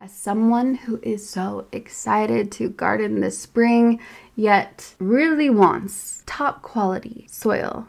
As someone who is so excited to garden this spring, yet really wants top quality soil,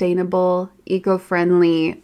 eco friendly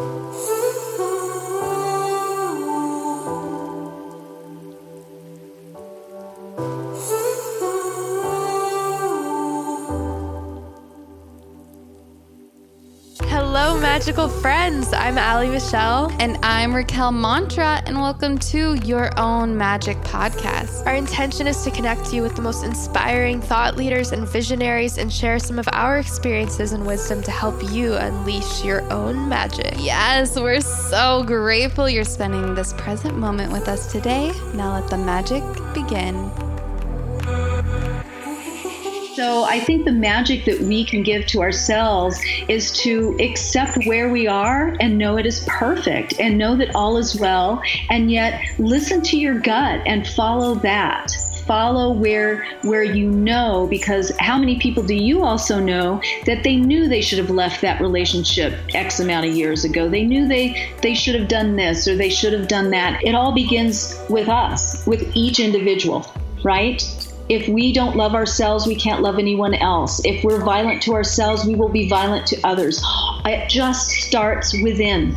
Thank you. Magical friends. I'm Allie Michelle. And I'm Raquel Mantra, and welcome to Your Own Magic Podcast. Our intention is to connect you with the most inspiring thought leaders and visionaries and share some of our experiences and wisdom to help you unleash your own magic. Yes, we're so grateful you're spending this present moment with us today. Now let the magic begin. So I think the magic that we can give to ourselves is to accept where we are and know it is perfect and know that all is well and yet listen to your gut and follow that. Follow where where you know because how many people do you also know that they knew they should have left that relationship x amount of years ago? They knew they they should have done this or they should have done that. It all begins with us with each individual right if we don't love ourselves, we can't love anyone else. If we're violent to ourselves, we will be violent to others. It just starts within.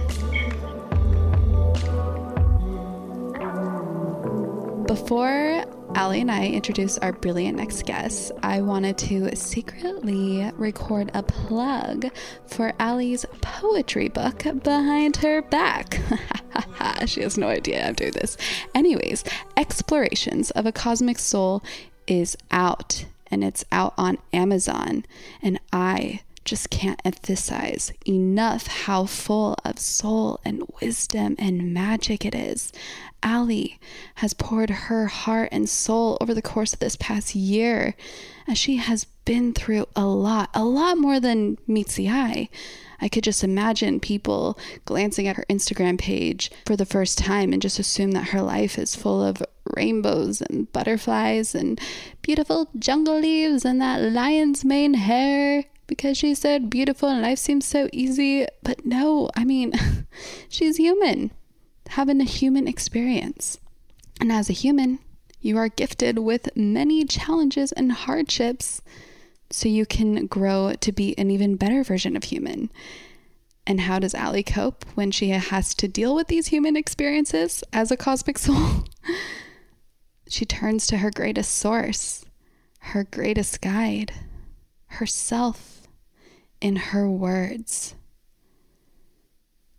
Before Allie and I introduce our brilliant next guest, I wanted to secretly record a plug for Allie's poetry book behind her back. she has no idea I'm doing this. Anyways, Explorations of a Cosmic Soul is out and it's out on Amazon. And I just can't emphasize enough how full of soul and wisdom and magic it is. Allie has poured her heart and soul over the course of this past year, as she has been through a lot, a lot more than meets the eye. I could just imagine people glancing at her Instagram page for the first time and just assume that her life is full of rainbows and butterflies and beautiful jungle leaves and that lion's mane hair because she said beautiful and life seems so easy. But no, I mean, she's human, having a human experience. And as a human, you are gifted with many challenges and hardships so you can grow to be an even better version of human. And how does Allie cope when she has to deal with these human experiences as a cosmic soul? she turns to her greatest source, her greatest guide, herself, in her words.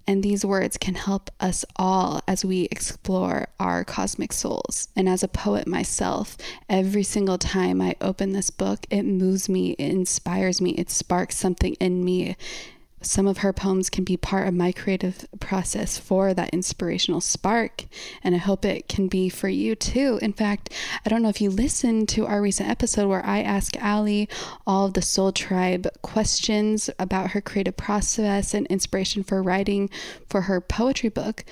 And these words can help us all as we explore our cosmic souls. And as a poet myself, every single time I open this book, it moves me, it inspires me, it sparks something in me some of her poems can be part of my creative process for that inspirational spark. And I hope it can be for you too. In fact, I don't know if you listened to our recent episode where I asked Allie all of the Soul Tribe questions about her creative process and inspiration for writing for her poetry book.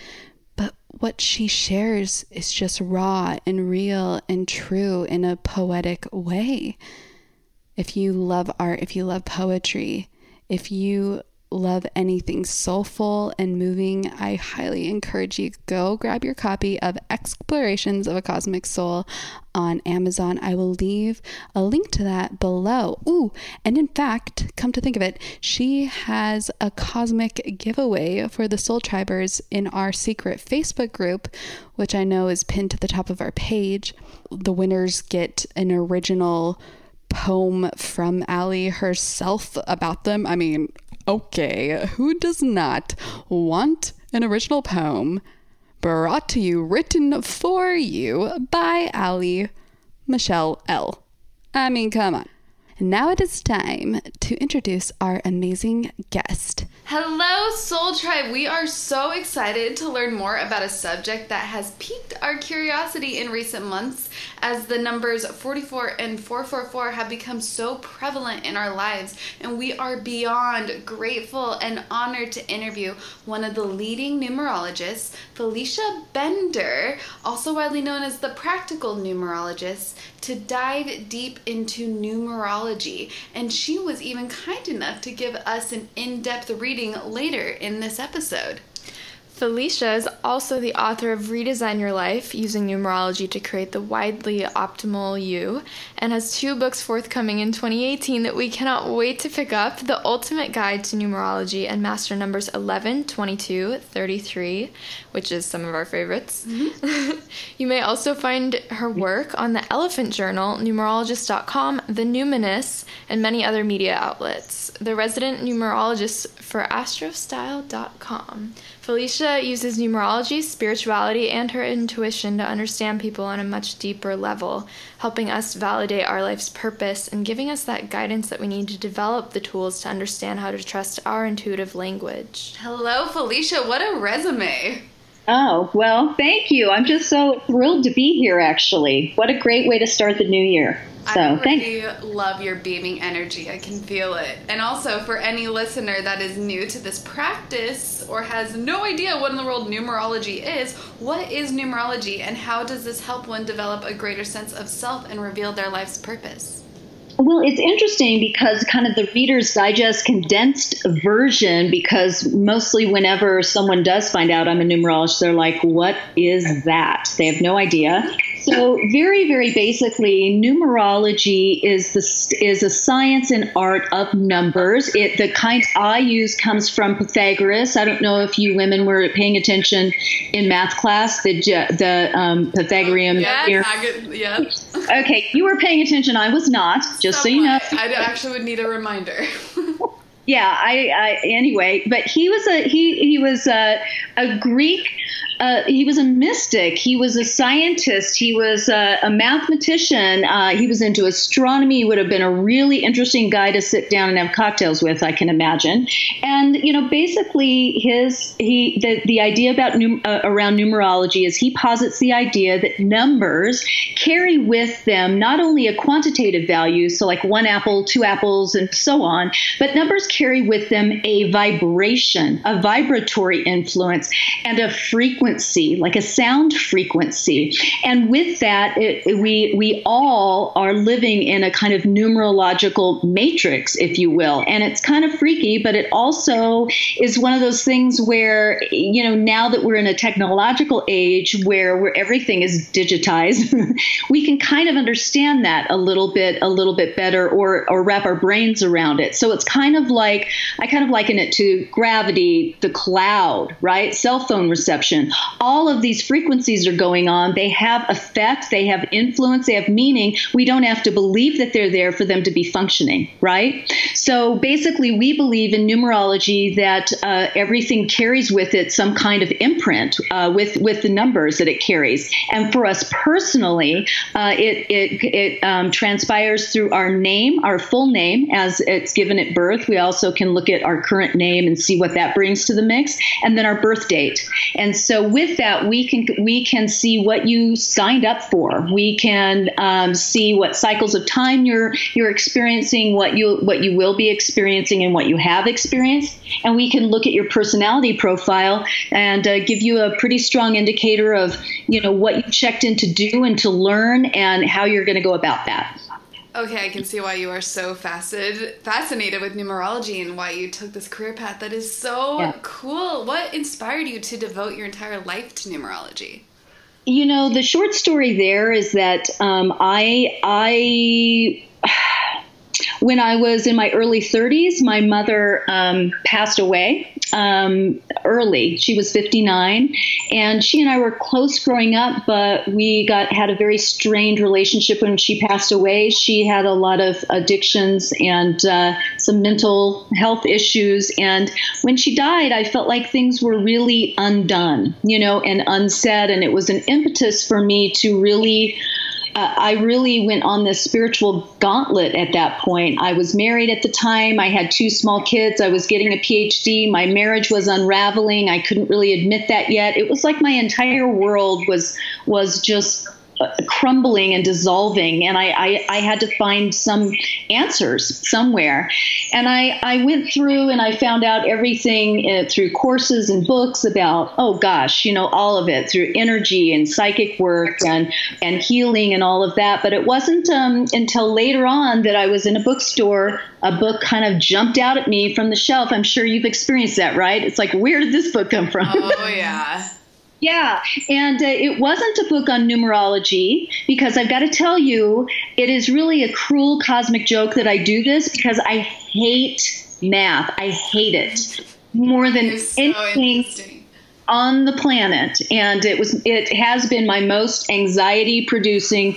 But what she shares is just raw and real and true in a poetic way. If you love art, if you love poetry, if you love anything soulful and moving, I highly encourage you go grab your copy of Explorations of a Cosmic Soul on Amazon. I will leave a link to that below. Ooh, and in fact, come to think of it, she has a cosmic giveaway for the Soul Tribers in our secret Facebook group, which I know is pinned to the top of our page. The winners get an original poem from Allie herself about them. I mean, Okay, who does not want an original poem brought to you, written for you by Allie Michelle L? I mean, come on. Now it is time to introduce our amazing guest. Hello, Soul Tribe. We are so excited to learn more about a subject that has piqued our curiosity in recent months as the numbers 44 and 444 have become so prevalent in our lives. And we are beyond grateful and honored to interview one of the leading numerologists, Felicia Bender, also widely known as the practical numerologist, to dive deep into numerology. And she was even kind enough to give us an in depth reading later in this episode. Felicia is also the author of Redesign Your Life Using Numerology to Create the Wildly Optimal You and has two books forthcoming in 2018 that we cannot wait to pick up The Ultimate Guide to Numerology and Master Numbers 11, 22, 33, which is some of our favorites. Mm-hmm. you may also find her work on the Elephant Journal, numerologist.com, The Numinous, and many other media outlets. The resident numerologist for astrostyle.com. Felicia uses numerology, spirituality, and her intuition to understand people on a much deeper level, helping us validate our life's purpose and giving us that guidance that we need to develop the tools to understand how to trust our intuitive language. Hello, Felicia. What a resume! Oh, well, thank you. I'm just so thrilled to be here, actually. What a great way to start the new year. So, I really thanks. love your beaming energy. I can feel it. And also, for any listener that is new to this practice or has no idea what in the world numerology is, what is numerology and how does this help one develop a greater sense of self and reveal their life's purpose? Well, it's interesting because kind of the Reader's Digest condensed version, because mostly whenever someone does find out I'm a numerologist, they're like, what is that? They have no idea. So, very, very basically, numerology is the is a science and art of numbers. It the kind I use comes from Pythagoras. I don't know if you women were paying attention in math class. The the um, Pythagorean. Yeah, yeah. Okay, you were paying attention. I was not. Just so you know. I actually would need a reminder. yeah, I, I anyway, but he was a he he was a, a Greek uh, he was a mystic. He was a scientist. He was a, a mathematician. Uh, he was into astronomy. He would have been a really interesting guy to sit down and have cocktails with, I can imagine. And you know, basically, his he the the idea about num, uh, around numerology is he posits the idea that numbers carry with them not only a quantitative value, so like one apple, two apples, and so on, but numbers carry with them a vibration, a vibratory influence, and a frequency frequency, like a sound frequency. And with that, it, we we all are living in a kind of numerological matrix, if you will. And it's kind of freaky, but it also is one of those things where you know now that we're in a technological age where where everything is digitized, we can kind of understand that a little bit a little bit better or or wrap our brains around it. So it's kind of like I kind of liken it to gravity, the cloud, right? Cell phone reception all of these frequencies are going on. They have effect, they have influence, they have meaning. We don't have to believe that they're there for them to be functioning, right? So basically, we believe in numerology that uh, everything carries with it some kind of imprint uh, with with the numbers that it carries. And for us personally, uh, it it it um, transpires through our name, our full name, as it's given at birth. We also can look at our current name and see what that brings to the mix, and then our birth date. And so with that, we can we can see what you signed up for. We can um, see what cycles of time you're you're experiencing, what you what you will be experiencing, and what you have experienced. And we can look at your personality profile and uh, give you a pretty strong indicator of you know what you checked in to do and to learn, and how you're going to go about that. Okay, I can see why you are so fascinated fascinated with numerology and why you took this career path. That is so yeah. cool. What inspired you to devote your entire life to numerology? You know, the short story there is that um, I I when I was in my early 30s, my mother um, passed away um, early. She was 59, and she and I were close growing up, but we got had a very strained relationship when she passed away. She had a lot of addictions and uh, some mental health issues, and when she died, I felt like things were really undone, you know, and unsaid, and it was an impetus for me to really uh, I really went on this spiritual gauntlet at that point. I was married at the time. I had two small kids. I was getting a PhD. My marriage was unraveling. I couldn't really admit that yet. It was like my entire world was was just crumbling and dissolving, and I, I, I had to find some answers somewhere. And I, I went through and I found out everything uh, through courses and books about, oh gosh, you know, all of it through energy and psychic work and, and healing and all of that. But it wasn't um, until later on that I was in a bookstore, a book kind of jumped out at me from the shelf. I'm sure you've experienced that, right? It's like, where did this book come from? Oh, yeah. Yeah, and uh, it wasn't a book on numerology because I've got to tell you, it is really a cruel cosmic joke that I do this because I hate math. I hate it more than so anything on the planet, and it was it has been my most anxiety producing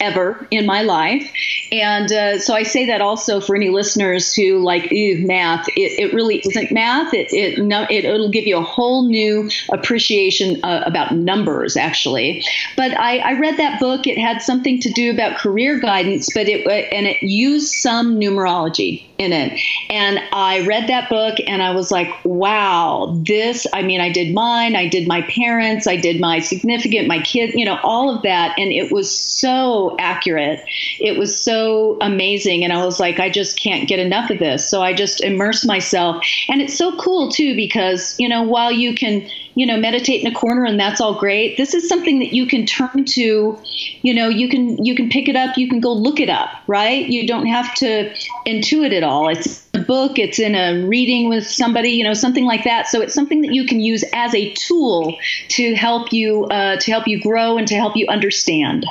ever in my life. And uh, so I say that also for any listeners who like math. It, it really isn't math. It it no it, will give you a whole new appreciation uh, about numbers actually. But I, I read that book. It had something to do about career guidance, but it uh, and it used some numerology in it. And I read that book and I was like, wow, this, I mean, I did mine, I did my parents, I did my significant, my kid, you know, all of that. And it was so accurate. It was so amazing. And I was like, I just can't get enough of this. So I just immerse myself. And it's so cool too, because, you know, while you can, you know, meditate in a corner and that's all great. This is something that you can turn to, you know, you can you can pick it up, you can go look it up, right? You don't have to intuit it all. It's a book, it's in a reading with somebody, you know, something like that. So it's something that you can use as a tool to help you uh, to help you grow and to help you understand.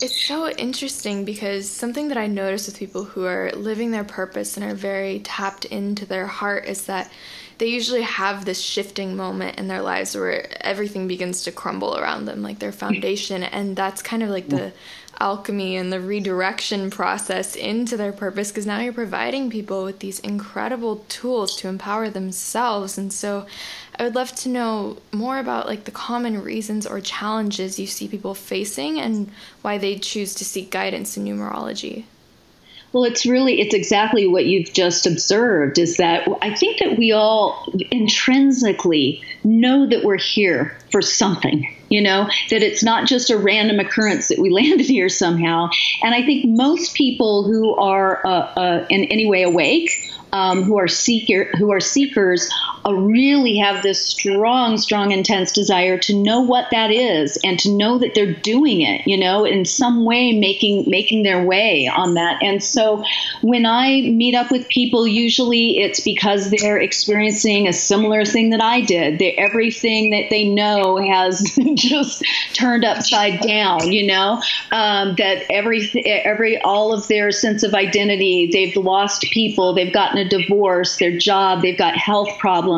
It's so interesting because something that I notice with people who are living their purpose and are very tapped into their heart is that they usually have this shifting moment in their lives where everything begins to crumble around them, like their hmm. foundation. And that's kind of like the hmm. alchemy and the redirection process into their purpose because now you're providing people with these incredible tools to empower themselves. And so I would love to know more about like the common reasons or challenges you see people facing and why they choose to seek guidance in numerology. Well, it's really, it's exactly what you've just observed is that I think that we all intrinsically know that we're here for something, you know, that it's not just a random occurrence that we landed here somehow. And I think most people who are uh, uh, in any way awake, um, who are seeker, who are seekers, really have this strong, strong, intense desire to know what that is and to know that they're doing it. You know, in some way, making making their way on that. And so, when I meet up with people, usually it's because they're experiencing a similar thing that I did. They, everything that they know has just turned upside down. You know, um, that every every all of their sense of identity, they've lost people, they've gotten a divorce, their job, they've got health problems,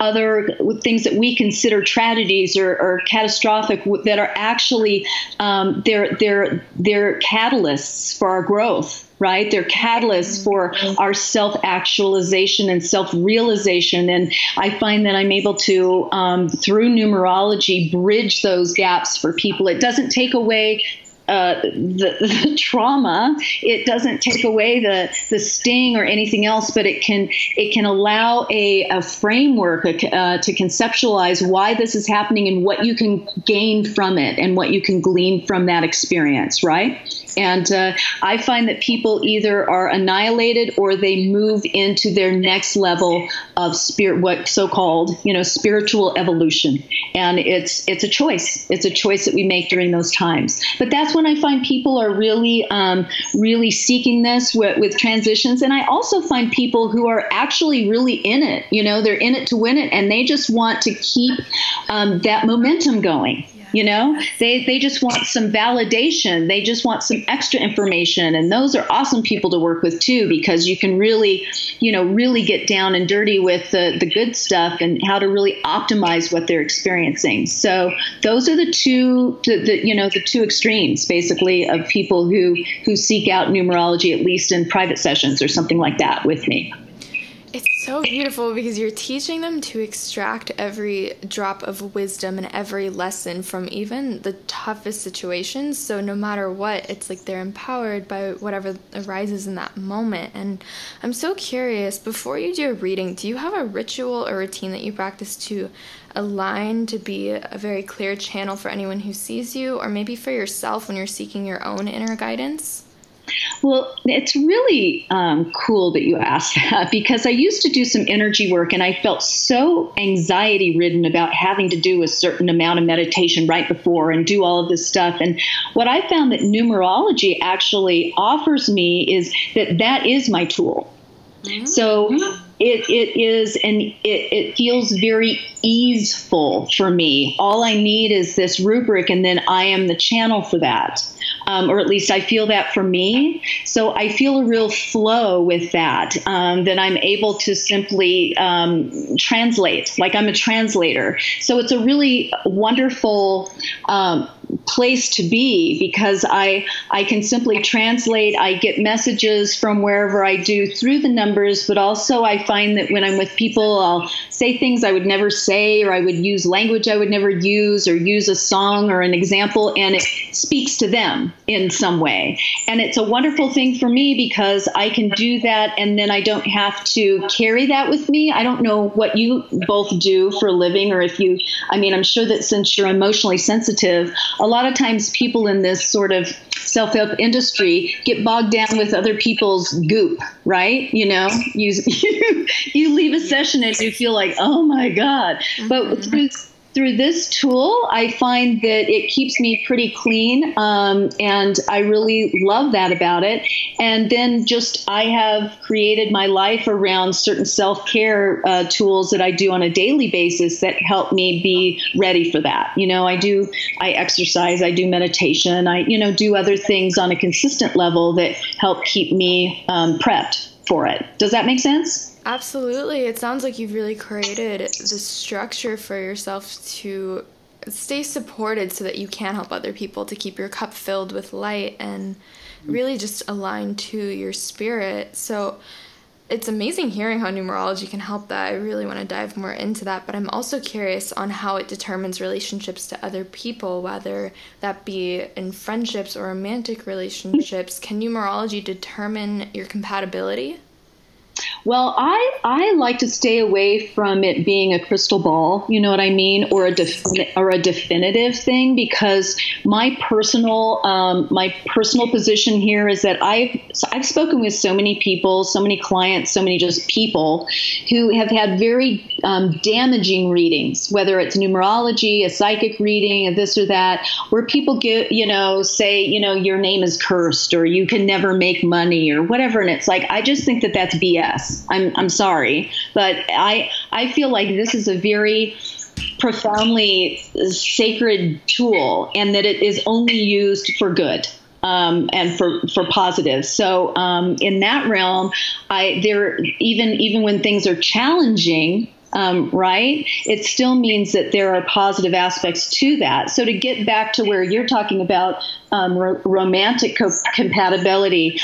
other things that we consider tragedies or, or catastrophic that are actually um, they're they're they're catalysts for our growth right? They're catalysts for our self actualization and self realization. And I find that I'm able to, um, through numerology, bridge those gaps for people. It doesn't take away uh, the, the, trauma. It doesn't take away the the sting or anything else, but it can it can allow a, a framework uh, to conceptualize why this is happening and what you can gain from it and what you can glean from that experience. Right. And uh, I find that people either are annihilated or they move into their next level of spirit, what so-called, you know, spiritual evolution. And it's it's a choice. It's a choice that we make during those times. But that's when I find people are really, um, really seeking this with, with transitions. And I also find people who are actually really in it. You know, they're in it to win it, and they just want to keep um, that momentum going. You know, they, they just want some validation. They just want some extra information. And those are awesome people to work with too, because you can really, you know, really get down and dirty with the, the good stuff and how to really optimize what they're experiencing. So those are the two, the, the you know, the two extremes basically of people who, who seek out numerology, at least in private sessions or something like that with me. So beautiful because you're teaching them to extract every drop of wisdom and every lesson from even the toughest situations. So, no matter what, it's like they're empowered by whatever arises in that moment. And I'm so curious before you do a reading, do you have a ritual or routine that you practice to align to be a very clear channel for anyone who sees you, or maybe for yourself when you're seeking your own inner guidance? Well, it's really um, cool that you asked that because I used to do some energy work and I felt so anxiety ridden about having to do a certain amount of meditation right before and do all of this stuff. And what I found that numerology actually offers me is that that is my tool. Mm-hmm. So it, it is, and it, it feels very easeful for me. All I need is this rubric, and then I am the channel for that um, or at least I feel that for me. So I feel a real flow with that, um, that I'm able to simply um, translate, like I'm a translator. So it's a really wonderful um, place to be because I I can simply translate. I get messages from wherever I do through the numbers, but also I find that when I'm with people, I'll say things I would never say, or I would use language I would never use, or use a song or an example, and it speaks to them in some way. And it's a wonderful thing for me because I can do that, and then I don't have to carry that with me. I don't know what you both do for a living, or if you. I mean, I'm sure that since you're emotionally sensitive a lot of times people in this sort of self help industry get bogged down with other people's goop, right? You know, you, you, leave a session and you feel like, oh my God. Mm-hmm. But through through this tool, I find that it keeps me pretty clean, um, and I really love that about it. And then just I have created my life around certain self care uh, tools that I do on a daily basis that help me be ready for that. You know, I do I exercise, I do meditation, I you know do other things on a consistent level that help keep me um, prepped for it. Does that make sense? Absolutely. It sounds like you've really created the structure for yourself to stay supported so that you can help other people to keep your cup filled with light and mm-hmm. really just align to your spirit. So it's amazing hearing how numerology can help that. I really want to dive more into that, but I'm also curious on how it determines relationships to other people, whether that be in friendships or romantic relationships. Can numerology determine your compatibility? Well, I I like to stay away from it being a crystal ball, you know what I mean, or a defini- or a definitive thing, because my personal um, my personal position here is that I've I've spoken with so many people, so many clients, so many just people who have had very um, damaging readings, whether it's numerology, a psychic reading, a this or that, where people get you know say you know your name is cursed or you can never make money or whatever, and it's like I just think that that's BS. I'm I'm sorry, but I I feel like this is a very profoundly sacred tool, and that it is only used for good. Um, and for for positive. So um, in that realm, I there even even when things are challenging, um, right? It still means that there are positive aspects to that. So to get back to where you're talking about um, ro- romantic co- compatibility,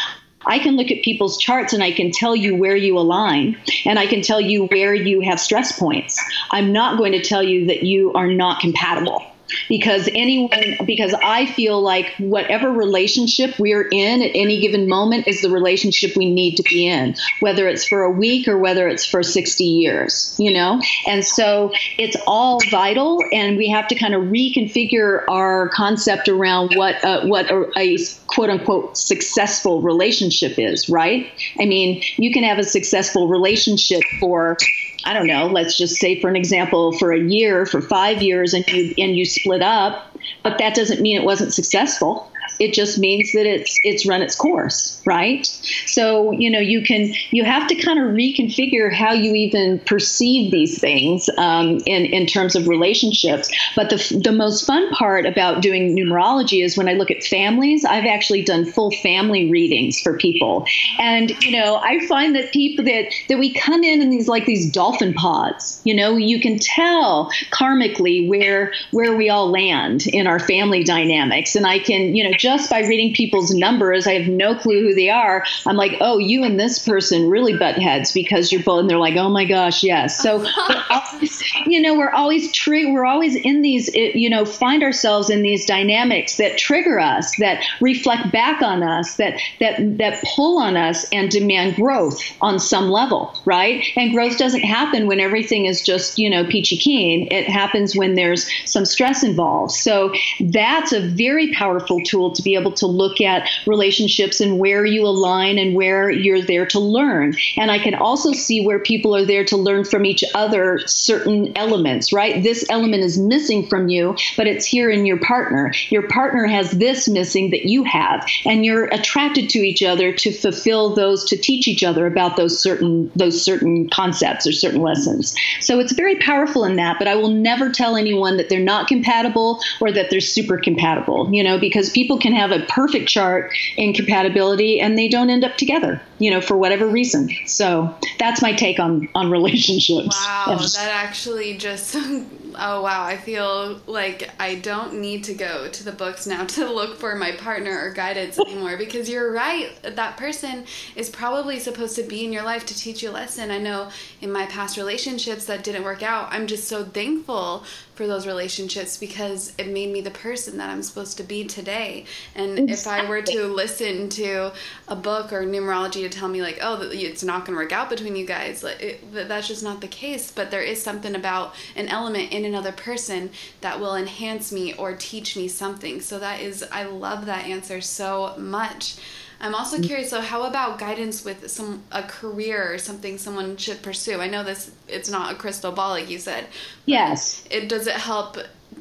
I can look at people's charts and I can tell you where you align and I can tell you where you have stress points. I'm not going to tell you that you are not compatible because anyone because I feel like whatever relationship we're in at any given moment is the relationship we need to be in, whether it's for a week or whether it's for 60 years, you know? And so it's all vital and we have to kind of reconfigure our concept around what uh, what a, a quote unquote successful relationship is, right? I mean, you can have a successful relationship for I don't know, let's just say for an example, for a year, for five years, and you and you split up, but that doesn't mean it wasn't successful. It just means that it's it's run its course, right? So you know you can you have to kind of reconfigure how you even perceive these things um, in in terms of relationships. But the the most fun part about doing numerology is when I look at families. I've actually done full family readings for people, and you know I find that people that that we come in in these like these dolphin pods. You know you can tell karmically where where we all land in our family dynamics, and I can you know just just by reading people's numbers, I have no clue who they are. I'm like, oh, you and this person really butt heads because you're both, and they're like, oh my gosh, yes. So, always, you know, we're always tri- we're always in these, you know, find ourselves in these dynamics that trigger us, that reflect back on us, that that that pull on us and demand growth on some level, right? And growth doesn't happen when everything is just, you know, peachy keen. It happens when there's some stress involved. So that's a very powerful tool to be able to look at relationships and where you align and where you're there to learn. And I can also see where people are there to learn from each other certain elements, right? This element is missing from you, but it's here in your partner. Your partner has this missing that you have, and you're attracted to each other to fulfill those to teach each other about those certain those certain concepts or certain lessons. So it's very powerful in that, but I will never tell anyone that they're not compatible or that they're super compatible, you know, because people can have a perfect chart in compatibility and they don't end up together, you know, for whatever reason. So that's my take on on relationships. Wow, that actually just oh wow, I feel like I don't need to go to the books now to look for my partner or guidance anymore because you're right. That person is probably supposed to be in your life to teach you a lesson. I know in my past relationships that didn't work out, I'm just so thankful for those relationships because it made me the person that I'm supposed to be today. And exactly. if I were to listen to a book or numerology to tell me like, oh, it's not going to work out between you guys, like, it, that's just not the case. But there is something about an element in another person that will enhance me or teach me something. So that is, I love that answer so much. I'm also mm. curious. So, how about guidance with some a career or something someone should pursue? I know this it's not a crystal ball like you said. Yes. It does it help?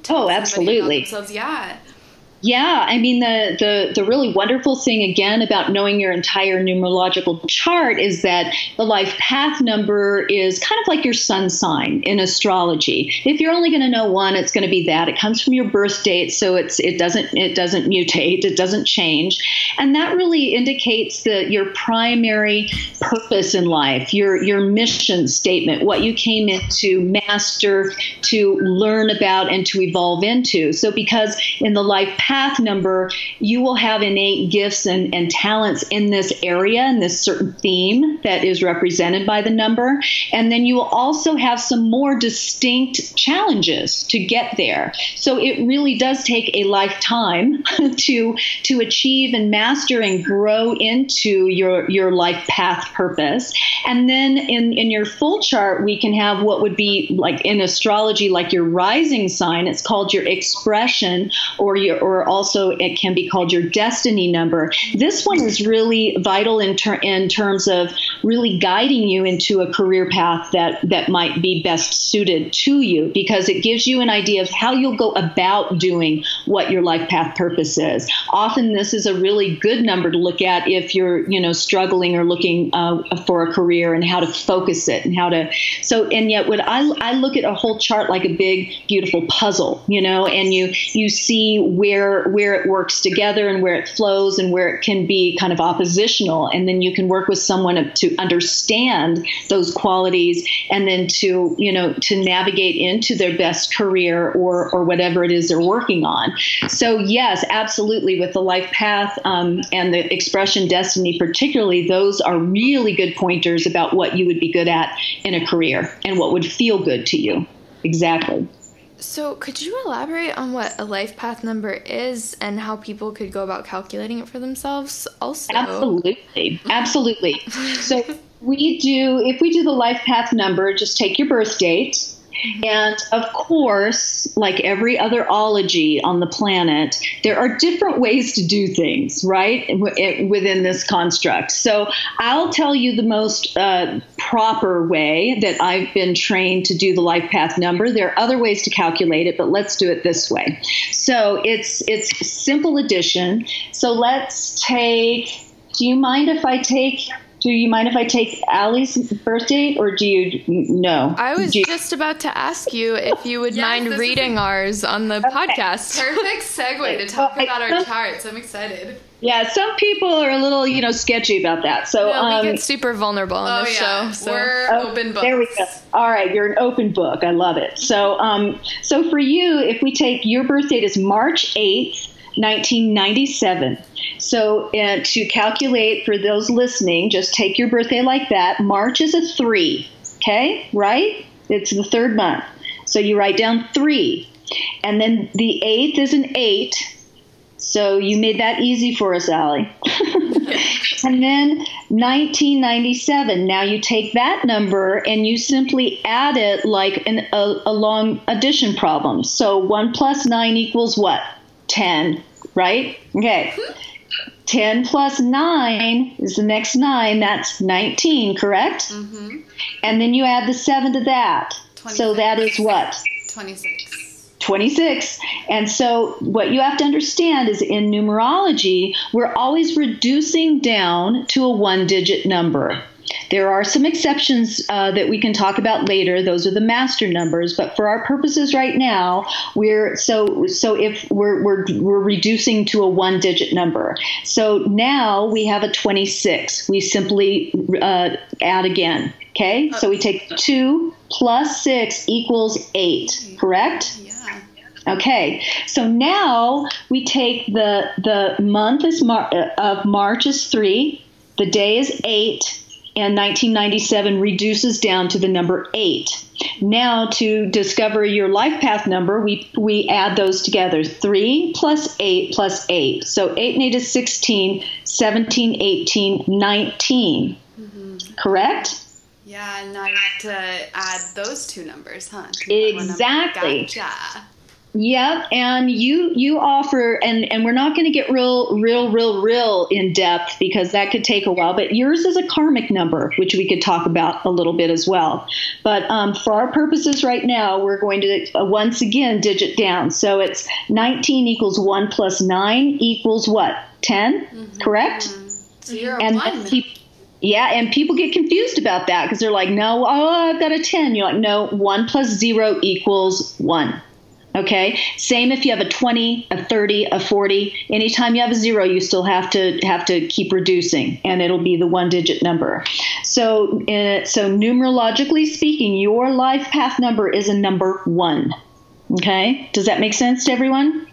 Oh, absolutely. Yeah. Yeah, I mean the, the the really wonderful thing again about knowing your entire numerological chart is that the life path number is kind of like your sun sign in astrology. If you're only going to know one, it's going to be that. It comes from your birth date, so it's it doesn't it doesn't mutate, it doesn't change, and that really indicates that your primary purpose in life, your your mission statement, what you came in to master, to learn about, and to evolve into. So because in the life path path number, you will have innate gifts and, and talents in this area and this certain theme that is represented by the number. And then you will also have some more distinct challenges to get there. So it really does take a lifetime to to achieve and master and grow into your your life path purpose. And then in, in your full chart, we can have what would be like in astrology, like your rising sign. It's called your expression or your or also it can be called your destiny number. This one is really vital in, ter- in terms of really guiding you into a career path that, that might be best suited to you because it gives you an idea of how you'll go about doing what your life path purpose is. Often this is a really good number to look at if you're, you know, struggling or looking uh, for a career and how to focus it and how to. So, and yet, what I, I look at a whole chart like a big, beautiful puzzle, you know, and you you see where where it works together and where it flows and where it can be kind of oppositional. And then you can work with someone to understand those qualities and then to you know to navigate into their best career or or whatever it is they're working on. So yes absolutely with the life path um, and the expression destiny particularly those are really good pointers about what you would be good at in a career and what would feel good to you. Exactly so, could you elaborate on what a life path number is and how people could go about calculating it for themselves? Also, absolutely, absolutely. so, we do if we do the life path number, just take your birth date and of course, like every other ology on the planet, there are different ways to do things, right, within this construct. So I'll tell you the most uh, proper way that I've been trained to do the life path number. There are other ways to calculate it, but let's do it this way. So it's it's simple addition. So let's take. Do you mind if I take do you mind if I take Allie's birthday, or do you know? I was you- just about to ask you if you would yes, mind reading ours on the okay. podcast. Perfect segue to talk about our charts. I'm excited. Yeah, some people are a little, you know, sketchy about that. So no, um, we get super vulnerable on oh, this yeah. show. So. We're oh, open books. There we go. All right, you're an open book. I love it. So, um, so for you, if we take your birthday is March eighth, 1997. So uh, to calculate for those listening, just take your birthday like that. March is a three, okay, right? It's the third month. So you write down three. And then the eighth is an eight. So you made that easy for us, Allie. and then 1997. Now you take that number and you simply add it like an, a, a long addition problem. So 1 plus 9 equals what? 10, right? Okay. 10 plus 9 is the next 9. That's 19, correct? Mm-hmm. And then you add the 7 to that. 26. So that is what? 26. 26. And so, what you have to understand is in numerology, we're always reducing down to a one digit number. There are some exceptions uh, that we can talk about later. Those are the master numbers, but for our purposes right now, we're so so if we're we're, we're reducing to a one digit number. So now we have a 26. We simply uh, add again. Okay, so we take two plus six equals eight. Correct? Yeah. Okay, so now we take the the month is Mar- uh, of March is three, the day is eight, and 1997 reduces down to the number 8. Now, to discover your life path number, we, we add those together 3 plus 8 plus 8. So 8 and 8 is 16, 17, 18, 19. Mm-hmm. Correct? Yeah, and now you have to add those two numbers, huh? Exactly. Gotcha. Yep, and you you offer and and we're not going to get real real real real in depth because that could take a while. But yours is a karmic number, which we could talk about a little bit as well. But um, for our purposes right now, we're going to uh, once again digit down. So it's 19 equals one plus nine equals what? 10, mm-hmm. correct? So you're and one. yeah, and people get confused about that because they're like, no, oh, I've got a 10. You're like, no, 1 plus 0 equals 1. Okay. Same if you have a 20, a 30, a 40. Anytime you have a zero, you still have to have to keep reducing, and it'll be the one-digit number. So, uh, so numerologically speaking, your life path number is a number one. Okay. Does that make sense to everyone?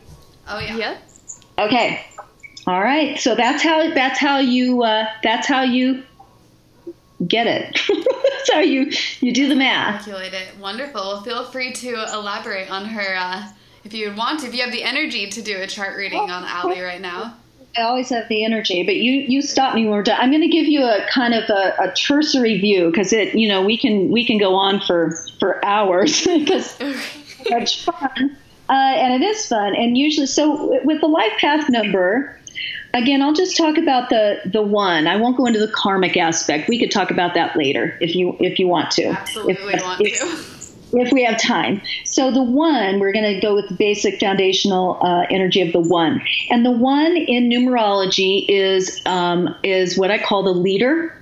Oh yeah. Yep. Okay. All right. So that's how that's how you uh, that's how you get it. so you you do the math. Calculate it. Wonderful. Well, feel free to elaborate on her uh, if you want. If you have the energy to do a chart reading on Allie right now. I always have the energy, but you you stop me when we're done. I'm going to give you a kind of a, a cursory view because it you know we can we can go on for for hours because it's fun. Uh, and it is fun. And usually, so with the life path number, Again, I'll just talk about the the one. I won't go into the karmic aspect. We could talk about that later if you if you want to. Absolutely if, want if, to. If we have time. So the one, we're going to go with the basic foundational uh, energy of the one, and the one in numerology is um, is what I call the leader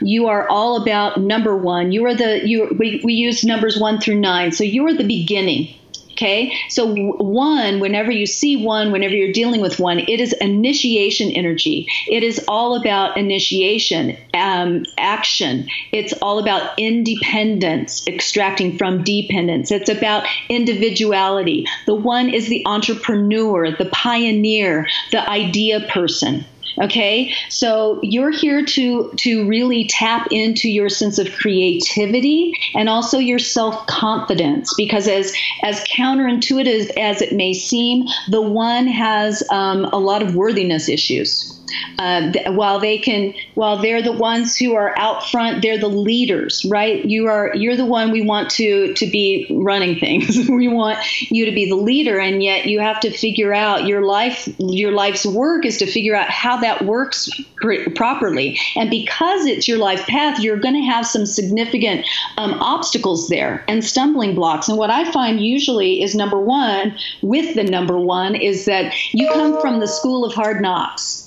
you are all about number one. You are the you. We, we use numbers one through nine, so you are the beginning. Okay. So, one, whenever you see one, whenever you're dealing with one, it is initiation energy. It is all about initiation, um, action. It's all about independence, extracting from dependence. It's about individuality. The one is the entrepreneur, the pioneer, the idea person. Okay, so you're here to to really tap into your sense of creativity and also your self confidence because as as counterintuitive as it may seem, the one has um, a lot of worthiness issues. Uh, while they can, while they're the ones who are out front, they're the leaders, right? You are, you're the one we want to to be running things. we want you to be the leader, and yet you have to figure out your life. Your life's work is to figure out how that works pr- properly, and because it's your life path, you're going to have some significant um, obstacles there and stumbling blocks. And what I find usually is number one with the number one is that you come from the school of hard knocks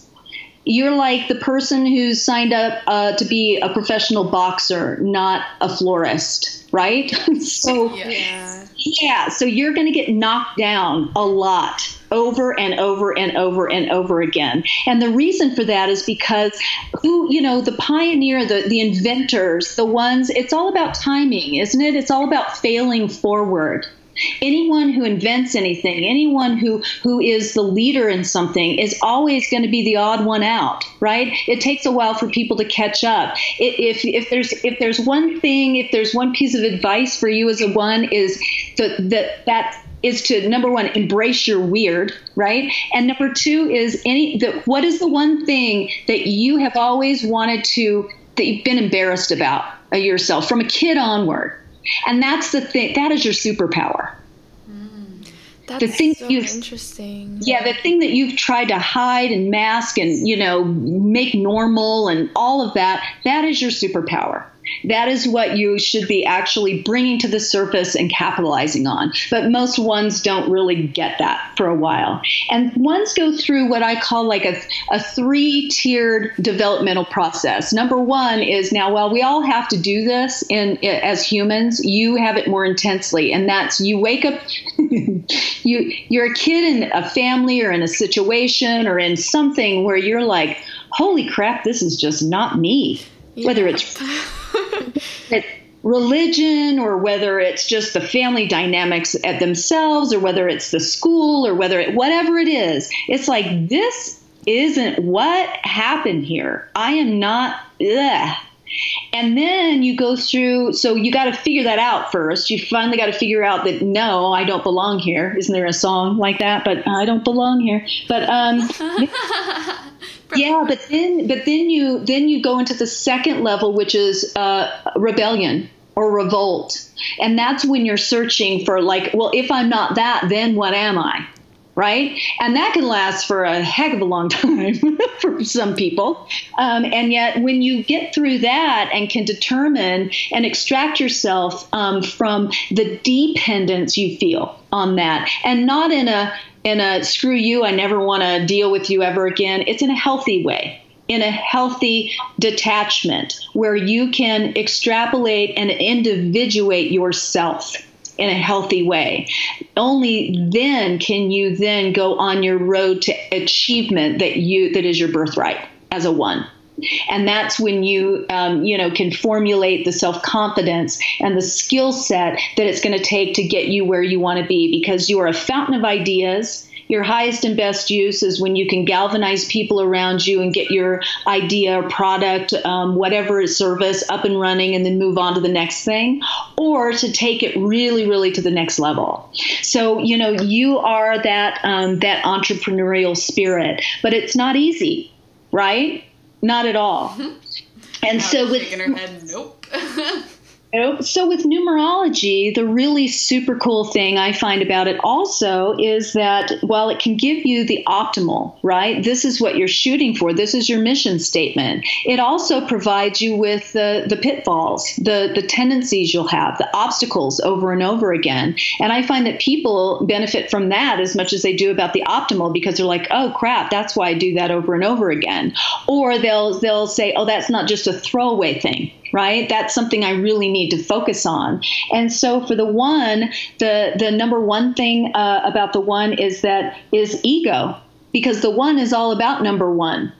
you're like the person who's signed up uh, to be a professional boxer, not a florist, right? so, yeah. yeah, so you're going to get knocked down a lot over and over and over and over again. And the reason for that is because who, you know, the pioneer, the, the inventors, the ones, it's all about timing, isn't it? It's all about failing forward anyone who invents anything anyone who who is the leader in something is always going to be the odd one out right? It takes a while for people to catch up. If if there's if there's one thing if there's one piece of advice for you as a one is that that that is to number one embrace your weird right? And number two is any the, what is the one thing that you have always wanted to that you've been embarrassed about uh, yourself from a kid onward and that's the thing that is your superpower mm, that's the thing so you've, interesting. Yeah, the thing that you've tried to hide and mask and, you know, make normal and all of that, that is your superpower. That is what you should be actually bringing to the surface and capitalizing on. But most ones don't really get that for a while. And ones go through what I call like a, a three tiered developmental process. Number one is now, well, we all have to do this in, as humans. You have it more intensely. And that's you wake up, you, you're a kid in a family or in a situation or in something where you're like, holy crap, this is just not me. Yeah. Whether it's it's religion or whether it's just the family dynamics at themselves or whether it's the school or whether it whatever it is it's like this isn't what happened here. I am not ugh. and then you go through so you got to figure that out first. You finally got to figure out that no i don't belong here. Isn't there a song like that? But i don't belong here. But um yeah but then but then you then you go into the second level which is uh, rebellion or revolt. And that's when you're searching for like well if i'm not that then what am i? Right? And that can last for a heck of a long time for some people. Um, and yet when you get through that and can determine and extract yourself um, from the dependence you feel on that and not in a in a screw you, I never want to deal with you ever again. It's in a healthy way, in a healthy detachment where you can extrapolate and individuate yourself in a healthy way. Only then can you then go on your road to achievement that you that is your birthright as a one and that's when you um, you know can formulate the self-confidence and the skill set that it's going to take to get you where you want to be because you are a fountain of ideas your highest and best use is when you can galvanize people around you and get your idea product, um, whatever service, up and running, and then move on to the next thing, or to take it really, really to the next level. So you know you are that um, that entrepreneurial spirit, but it's not easy, right? Not at all. and so with her head, nope. So, with numerology, the really super cool thing I find about it also is that while it can give you the optimal, right? This is what you're shooting for, this is your mission statement, it also provides you with the, the pitfalls, the, the tendencies you'll have, the obstacles over and over again. And I find that people benefit from that as much as they do about the optimal because they're like, oh crap, that's why I do that over and over again. Or they'll, they'll say, oh, that's not just a throwaway thing right? That's something I really need to focus on. And so for the one, the the number one thing uh, about the one is that is ego, because the one is all about number one.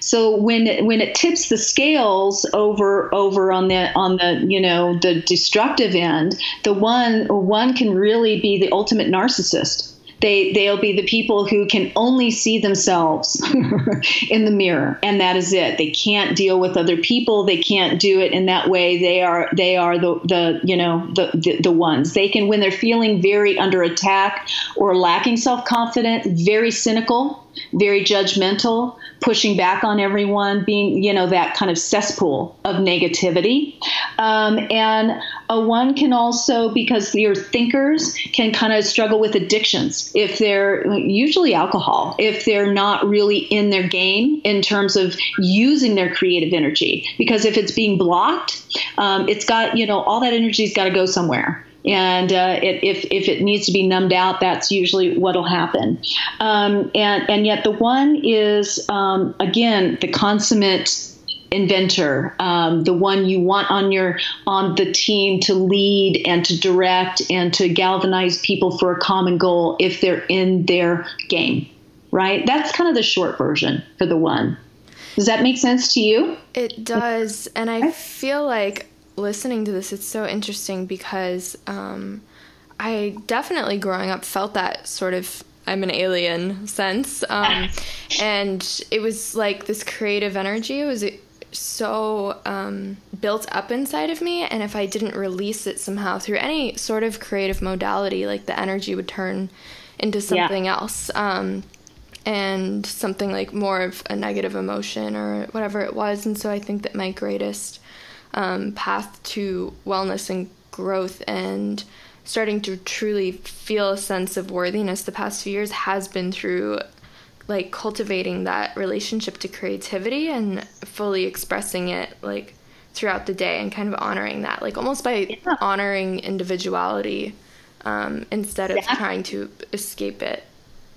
So when it, when it tips the scales over over on the on the you know the destructive end, the one one can really be the ultimate narcissist they they'll be the people who can only see themselves in the mirror, and that is it. They can't deal with other people. They can't do it in that way. They are they are the the you know the the, the ones. They can when they're feeling very under attack or lacking self confidence, very cynical very judgmental, pushing back on everyone, being, you know, that kind of cesspool of negativity. Um, and a one can also, because your thinkers can kind of struggle with addictions if they're usually alcohol, if they're not really in their game in terms of using their creative energy. Because if it's being blocked, um, it's got, you know, all that energy's got to go somewhere and uh, it, if if it needs to be numbed out, that's usually what'll happen. Um, and and yet the one is um, again the consummate inventor, um, the one you want on your on the team to lead and to direct and to galvanize people for a common goal if they're in their game. Right? That's kind of the short version for the one. Does that make sense to you? It does, and I feel like listening to this, it's so interesting because um, I definitely growing up felt that sort of I'm an alien sense. Um, and it was like this creative energy. It was so um, built up inside of me. And if I didn't release it somehow through any sort of creative modality, like the energy would turn into something yeah. else. Um, and something like more of a negative emotion or whatever it was. And so I think that my greatest um, path to wellness and growth and starting to truly feel a sense of worthiness the past few years has been through like cultivating that relationship to creativity and fully expressing it like throughout the day and kind of honoring that like almost by yeah. honoring individuality um, instead of trying to escape it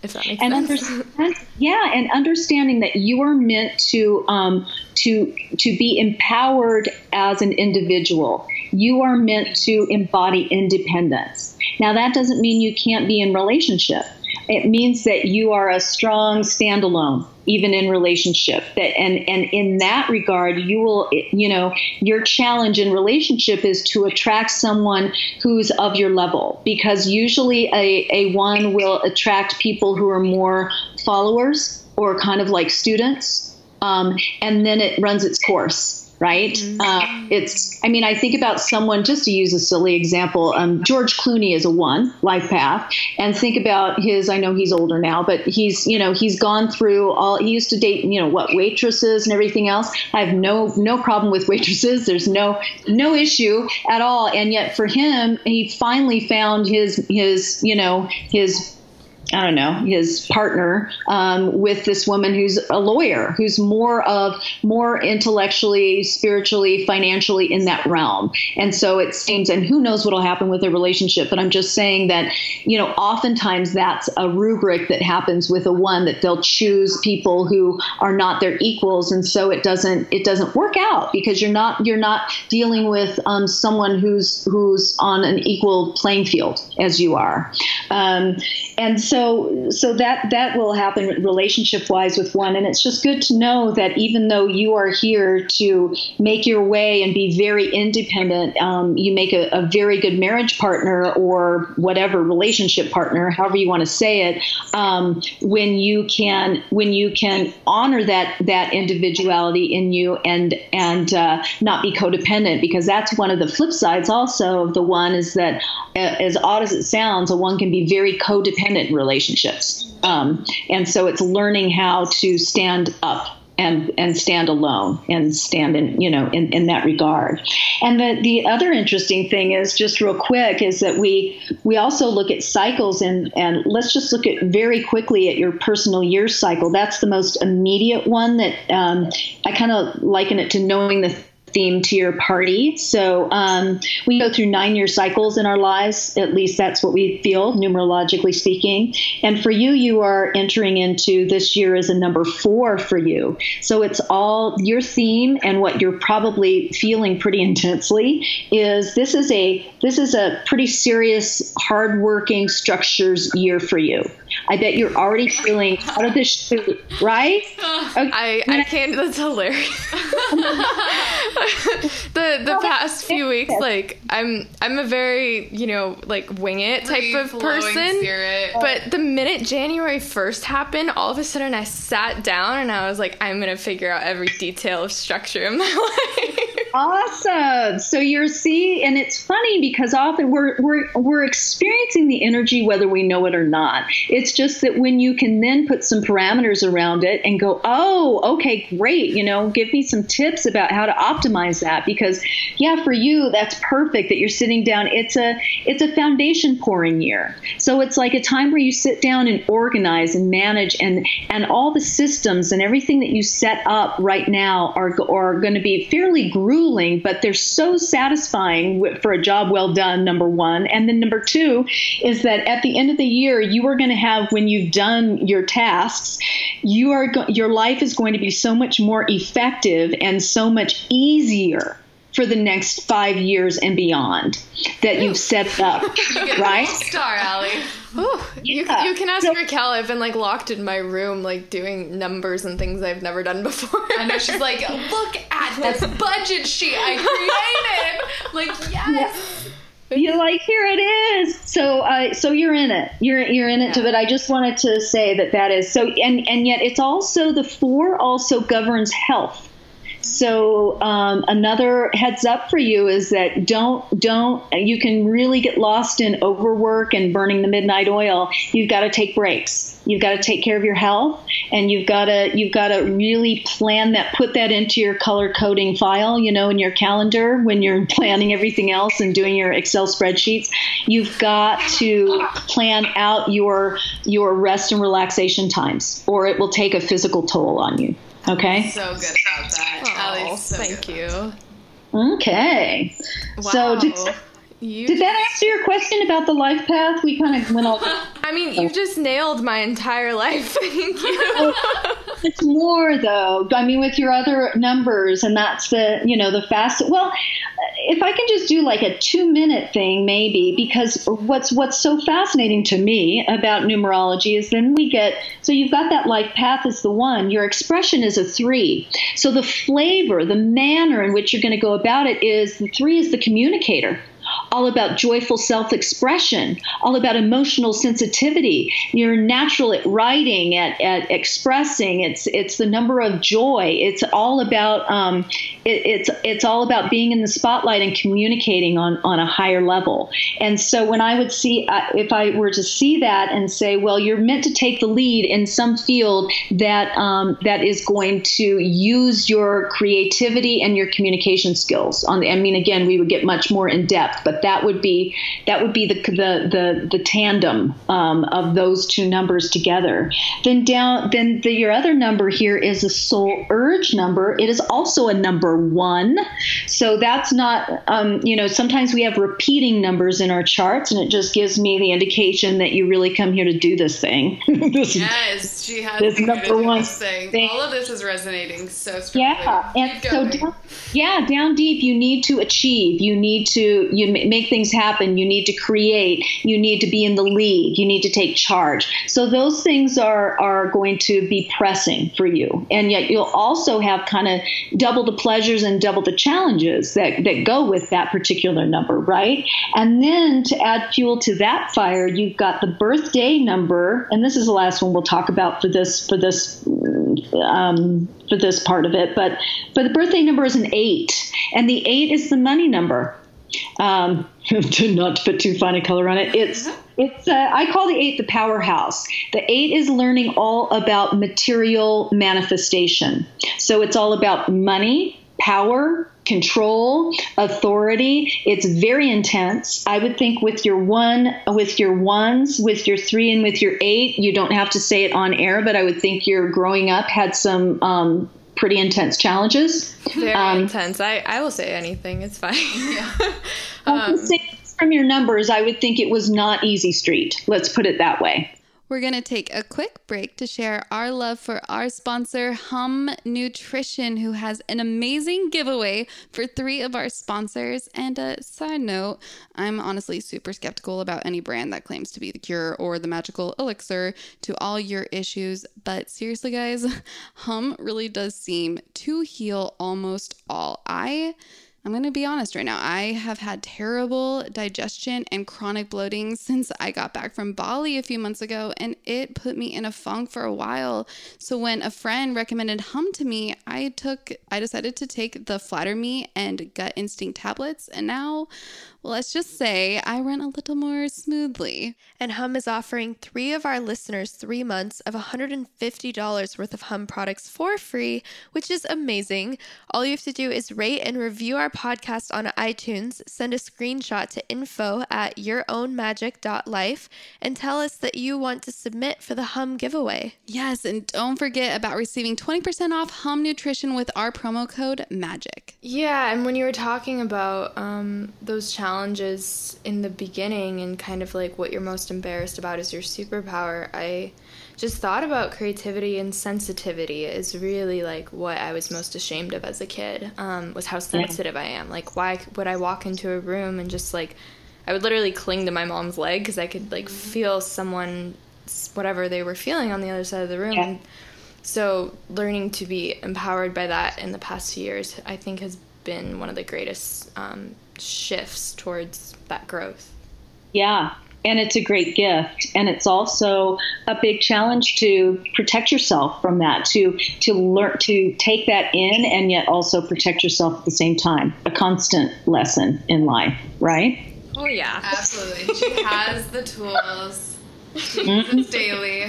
if that makes and sense. yeah, and understanding that you are meant to um, to to be empowered as an individual. You are meant to embody independence. Now, that doesn't mean you can't be in relationship it means that you are a strong standalone even in relationship that and and in that regard you will you know your challenge in relationship is to attract someone who's of your level because usually a, a one will attract people who are more followers or kind of like students um, and then it runs its course right? Mm-hmm. Uh, it's, I mean, I think about someone, just to use a silly example, um, George Clooney is a one, life path. And think about his, I know he's older now, but he's, you know, he's gone through all, he used to date, you know, what, waitresses and everything else. I have no, no problem with waitresses. There's no, no issue at all. And yet for him, he finally found his, his, you know, his I don't know, his partner um, with this woman who's a lawyer, who's more of more intellectually, spiritually, financially in that realm. And so it seems, and who knows what'll happen with their relationship, but I'm just saying that, you know, oftentimes that's a rubric that happens with a one that they'll choose people who are not their equals. And so it doesn't, it doesn't work out because you're not, you're not dealing with um, someone who's, who's on an equal playing field as you are. Um, and so so that that will happen relationship wise with one. And it's just good to know that even though you are here to make your way and be very independent um, you make a, a, very good marriage partner or whatever relationship partner however you want to say it um, when you can when you can honor that that individuality in you and and uh, not be codependent because that's one of the flip sides also of the one is that as odd as it sounds a one can be very codependent relationship relationships. Um, and so it's learning how to stand up and and stand alone and stand in you know in, in that regard. And the the other interesting thing is just real quick is that we we also look at cycles and and let's just look at very quickly at your personal year cycle. That's the most immediate one that um, I kind of liken it to knowing the theme to your party. So um, we go through nine year cycles in our lives. At least that's what we feel, numerologically speaking. And for you, you are entering into this year as a number four for you. So it's all your theme and what you're probably feeling pretty intensely is this is a this is a pretty serious, hardworking structures year for you. I bet you're already feeling out of this shoot, right? Okay. I, I can't. That's hilarious. the the past few weeks, like I'm I'm a very you know like wing it type of person. Spirit. But the minute January first happened, all of a sudden I sat down and I was like, I'm gonna figure out every detail of structure in my life. Awesome. So you're see, and it's funny because often we're we're we're experiencing the energy whether we know it or not. It's just that when you can then put some parameters around it and go, oh, okay, great. You know, give me some tips about how to optimize that because, yeah, for you that's perfect that you're sitting down. It's a it's a foundation pouring year. So it's like a time where you sit down and organize and manage and and all the systems and everything that you set up right now are are going to be fairly grueling grueling, but they're so satisfying for a job well done, number one. And then number two is that at the end of the year, you are going to have, when you've done your tasks, you are go- your life is going to be so much more effective and so much easier for the next five years and beyond that you've set up, you right? Star, Allie. Ooh, yeah. you, you can ask so, Raquel. I've been like locked in my room, like doing numbers and things I've never done before. I know she's like, look at this budget sheet I created. like, yes. you're like here it is. So uh, so you're in it. You're you're in it. Yeah. But I just wanted to say that that is so. And and yet it's also the four also governs health. So um, another heads up for you is that don't don't you can really get lost in overwork and burning the midnight oil. You've got to take breaks. You've got to take care of your health, and you've got to you've got to really plan that. Put that into your color coding file. You know, in your calendar when you're planning everything else and doing your Excel spreadsheets. You've got to plan out your your rest and relaxation times, or it will take a physical toll on you. Okay. So good about that. Oh, so thank good. you. Okay. Wow. So did, you did that answer your question about the life path? We kind of went all. I mean, you just nailed my entire life. Thank you. it's more though. I mean, with your other numbers, and that's the you know the fast. Well, if I can just do like a two minute thing, maybe because what's what's so fascinating to me about numerology is then we get so you've got that life path is the one. Your expression is a three. So the flavor, the manner in which you're going to go about it is the three is the communicator all about joyful self expression, all about emotional sensitivity. You're natural at writing, at, at expressing. It's it's the number of joy. It's all about um, it, it's it's all about being in the spotlight and communicating on on a higher level. And so when I would see uh, if I were to see that and say, well, you're meant to take the lead in some field that um, that is going to use your creativity and your communication skills. On the, I mean, again, we would get much more in depth but that would be that would be the the the, the tandem um, of those two numbers together. Then down then the, your other number here is a soul urge number. It is also a number one, so that's not um, you know sometimes we have repeating numbers in our charts, and it just gives me the indication that you really come here to do this thing. this, yes, she has this number one thing. thing. All of this is resonating so strongly. Yeah, and so down, yeah, down deep, you need to achieve. You need to you make things happen. You need to create. You need to be in the lead. You need to take charge. So those things are are going to be pressing for you, and yet you'll also have kind of double the pleasures and double the challenges that that go with that particular number, right? And then to add fuel to that fire, you've got the birthday number, and this is the last one we'll talk about for this for this um, for this part of it. But but the birthday number is an eight, and the eight is the money number. Um, to not put too fine a color on it, it's it's uh, I call the eight the powerhouse. The eight is learning all about material manifestation. So it's all about money, power, control, authority. It's very intense. I would think with your one, with your ones, with your three, and with your eight, you don't have to say it on air, but I would think your growing up had some um, pretty intense challenges. Very um, intense. I, I will say anything. It's fine. yeah. um, from your numbers, I would think it was not easy street. Let's put it that way. We're going to take a quick break to share our love for our sponsor, Hum Nutrition, who has an amazing giveaway for three of our sponsors. And a side note, I'm honestly super skeptical about any brand that claims to be the cure or the magical elixir to all your issues. But seriously, guys, Hum really does seem to heal almost all. I I'm going to be honest right now. I have had terrible digestion and chronic bloating since I got back from Bali a few months ago, and it put me in a funk for a while. So when a friend recommended Hum to me, I took I decided to take the Flatter Me and Gut Instinct tablets, and now well, let's just say I run a little more smoothly. And Hum is offering three of our listeners three months of $150 worth of Hum products for free, which is amazing. All you have to do is rate and review our podcast on iTunes, send a screenshot to info at yourownmagic.life, and tell us that you want to submit for the Hum giveaway. Yes, and don't forget about receiving 20% off Hum Nutrition with our promo code MAGIC. Yeah, and when you were talking about um, those challenges, challenges in the beginning and kind of like what you're most embarrassed about is your superpower, I just thought about creativity and sensitivity is really like what I was most ashamed of as a kid um, was how sensitive I am. Like, why would I walk into a room and just like, I would literally cling to my mom's leg because I could like feel someone, whatever they were feeling on the other side of the room. Yeah. so, learning to be empowered by that in the past few years, I think has been one of the greatest um, shifts towards that growth. Yeah, and it's a great gift. And it's also a big challenge to protect yourself from that to to learn to take that in and yet also protect yourself at the same time. A constant lesson in life right? Oh yeah. Absolutely. She has the tools. She mm-hmm. uses daily.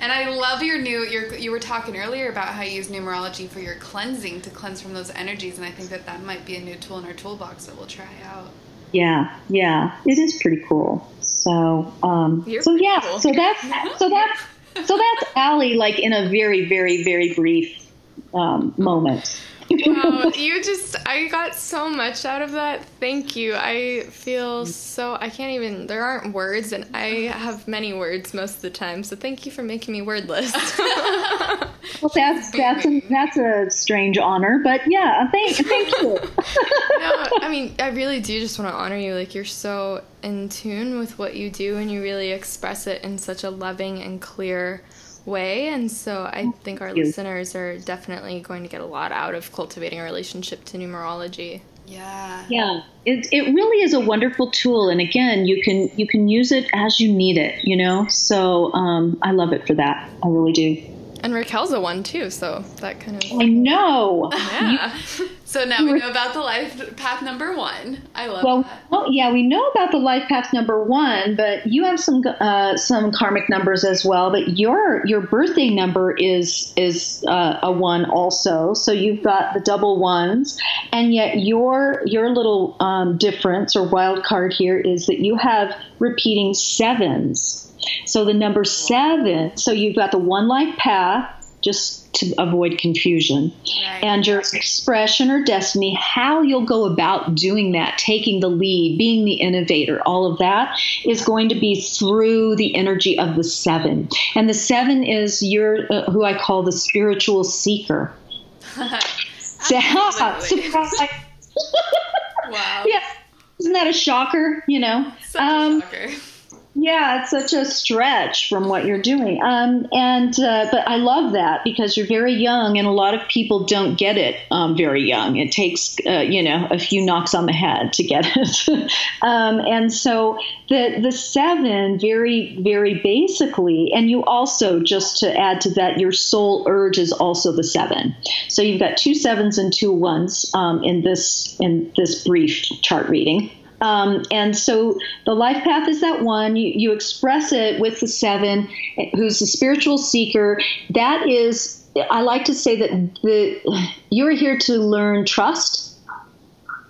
And I love your new. Your, you were talking earlier about how you use numerology for your cleansing to cleanse from those energies, and I think that that might be a new tool in our toolbox that we'll try out. Yeah, yeah, it is pretty cool. So, um, so yeah, cool. so that's so that's so that's Allie, like in a very, very, very brief um, moment wow, you just, I got so much out of that. Thank you. I feel so, I can't even, there aren't words, and I have many words most of the time, so thank you for making me wordless. well, that's, that's, a, that's a strange honor, but yeah, thank, thank you. no, I mean, I really do just want to honor you. Like, you're so in tune with what you do, and you really express it in such a loving and clear way. And so I think our listeners are definitely going to get a lot out of cultivating a relationship to numerology. Yeah. Yeah. It, it really is a wonderful tool. And again, you can you can use it as you need it, you know? So um, I love it for that. I really do. And Raquel's a one too, so that kind of. I know. Yeah. So now we know about the life path number one. I love well, that. Well, yeah, we know about the life path number one, but you have some uh, some karmic numbers as well. But your your birthday number is is uh, a one also. So you've got the double ones, and yet your your little um, difference or wild card here is that you have repeating sevens. So the number seven, so you've got the one life path, just to avoid confusion, right. and your expression or destiny, how you'll go about doing that, taking the lead, being the innovator, all of that is going to be through the energy of the seven. And the seven is your, uh, who I call the spiritual seeker. wow. Yeah. Isn't that a shocker? You know? Um, shocker. Yeah, it's such a stretch from what you're doing. Um, and uh, but I love that because you're very young, and a lot of people don't get it um, very young. It takes uh, you know a few knocks on the head to get it. um, and so the the seven, very very basically, and you also just to add to that, your soul urge is also the seven. So you've got two sevens and two ones um, in this in this brief chart reading. Um, and so the life path is that one. You, you express it with the seven, who's the spiritual seeker. That is, I like to say that the you're here to learn trust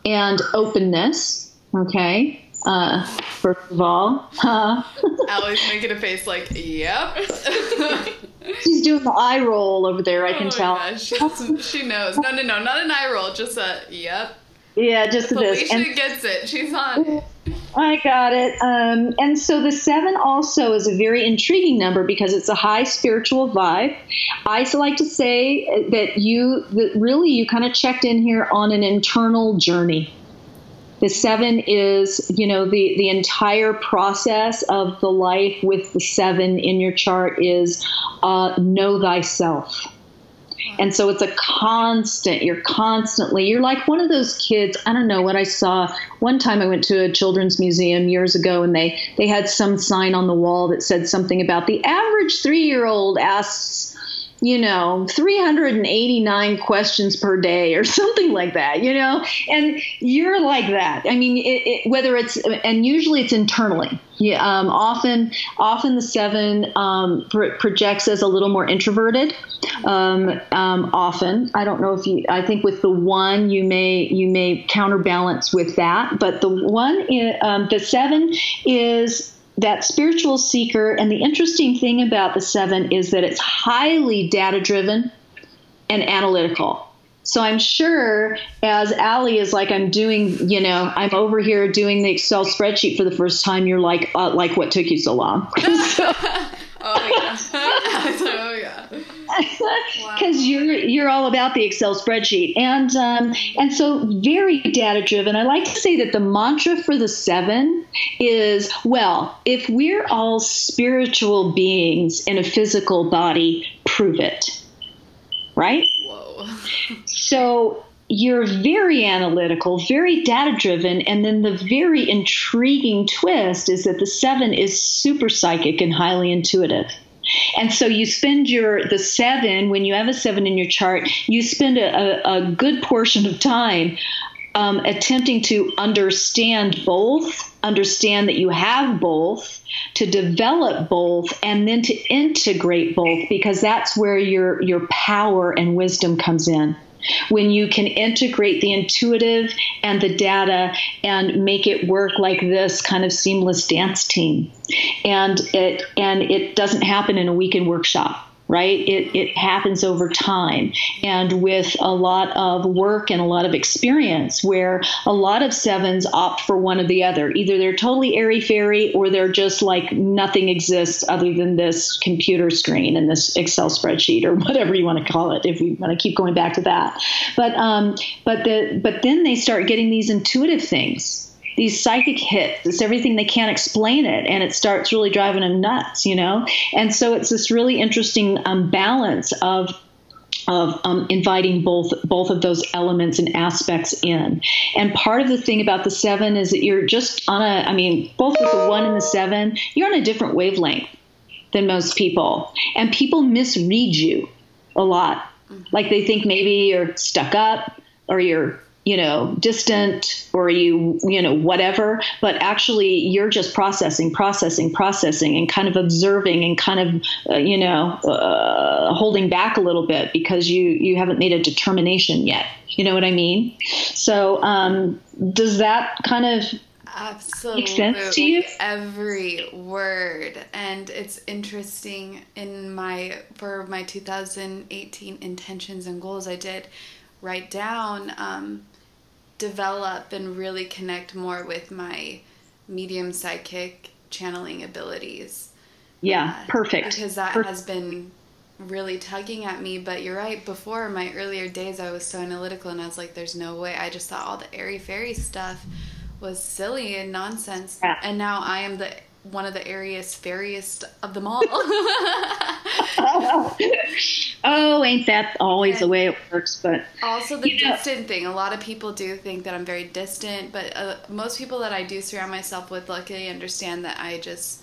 and openness. Okay. Uh, first of all, huh? Allie's making a face like, "Yep." She's doing the eye roll over there. I can oh, tell. Yeah, she knows. No, no, no, not an eye roll. Just a "Yep." Yeah, just Felicia this. And gets it. She's on. I got it. Um, and so the seven also is a very intriguing number because it's a high spiritual vibe. I like to say that you, that really, you kind of checked in here on an internal journey. The seven is, you know, the the entire process of the life with the seven in your chart is uh, know thyself Mm-hmm. and so it's a constant, you're constantly, you're like one of those kids. I don't know what I saw. One time I went to a children's museum years ago and they, they had some sign on the wall that said something about the average three year old asks you know, 389 questions per day or something like that, you know? And you're like that. I mean, it, it, whether it's, and usually it's internally. Yeah, um, often, often the seven um, projects as a little more introverted. Um, um, often, I don't know if you. I think with the one, you may you may counterbalance with that, but the one, um, the seven is that spiritual seeker. And the interesting thing about the seven is that it's highly data driven and analytical. So I'm sure as Allie is like, I'm doing, you know, I'm over here doing the Excel spreadsheet for the first time. You're like, uh, like what took you so long? so, oh yeah, oh yeah. Because you're you're all about the Excel spreadsheet, and um, and so very data driven. I like to say that the mantra for the seven is well, if we're all spiritual beings in a physical body, prove it. Right. Whoa. so you're very analytical, very data driven, and then the very intriguing twist is that the seven is super psychic and highly intuitive. And so you spend your the seven when you have a seven in your chart, you spend a, a, a good portion of time um, attempting to understand both, understand that you have both, to develop both, and then to integrate both, because that's where your your power and wisdom comes in when you can integrate the intuitive and the data and make it work like this kind of seamless dance team. And it and it doesn't happen in a weekend workshop right? It, it happens over time and with a lot of work and a lot of experience where a lot of sevens opt for one or the other. Either they're totally airy fairy or they're just like nothing exists other than this computer screen and this Excel spreadsheet or whatever you want to call it if you want to keep going back to that. But um, but the but then they start getting these intuitive things these psychic hits. It's everything they can't explain it, and it starts really driving them nuts, you know. And so it's this really interesting um, balance of of um, inviting both both of those elements and aspects in. And part of the thing about the seven is that you're just on a. I mean, both with the one and the seven, you're on a different wavelength than most people, and people misread you a lot. Like they think maybe you're stuck up or you're you know, distant or you, you know, whatever, but actually you're just processing, processing, processing, and kind of observing and kind of, uh, you know, uh, holding back a little bit because you you haven't made a determination yet. You know what I mean? So, um, does that kind of Absolutely. Make sense to you? Every word. And it's interesting in my for my 2018 intentions and goals I did write down um, develop and really connect more with my medium psychic channeling abilities. Yeah, uh, perfect. Because that perfect. has been really tugging at me. But you're right, before my earlier days, I was so analytical and I was like, there's no way. I just thought all the airy fairy stuff was silly and nonsense. Yeah. And now I am the one of the airiest, fairiest of them all. oh, ain't that always the way it works? But also the distant know. thing. A lot of people do think that I'm very distant, but uh, most people that I do surround myself with luckily understand that I just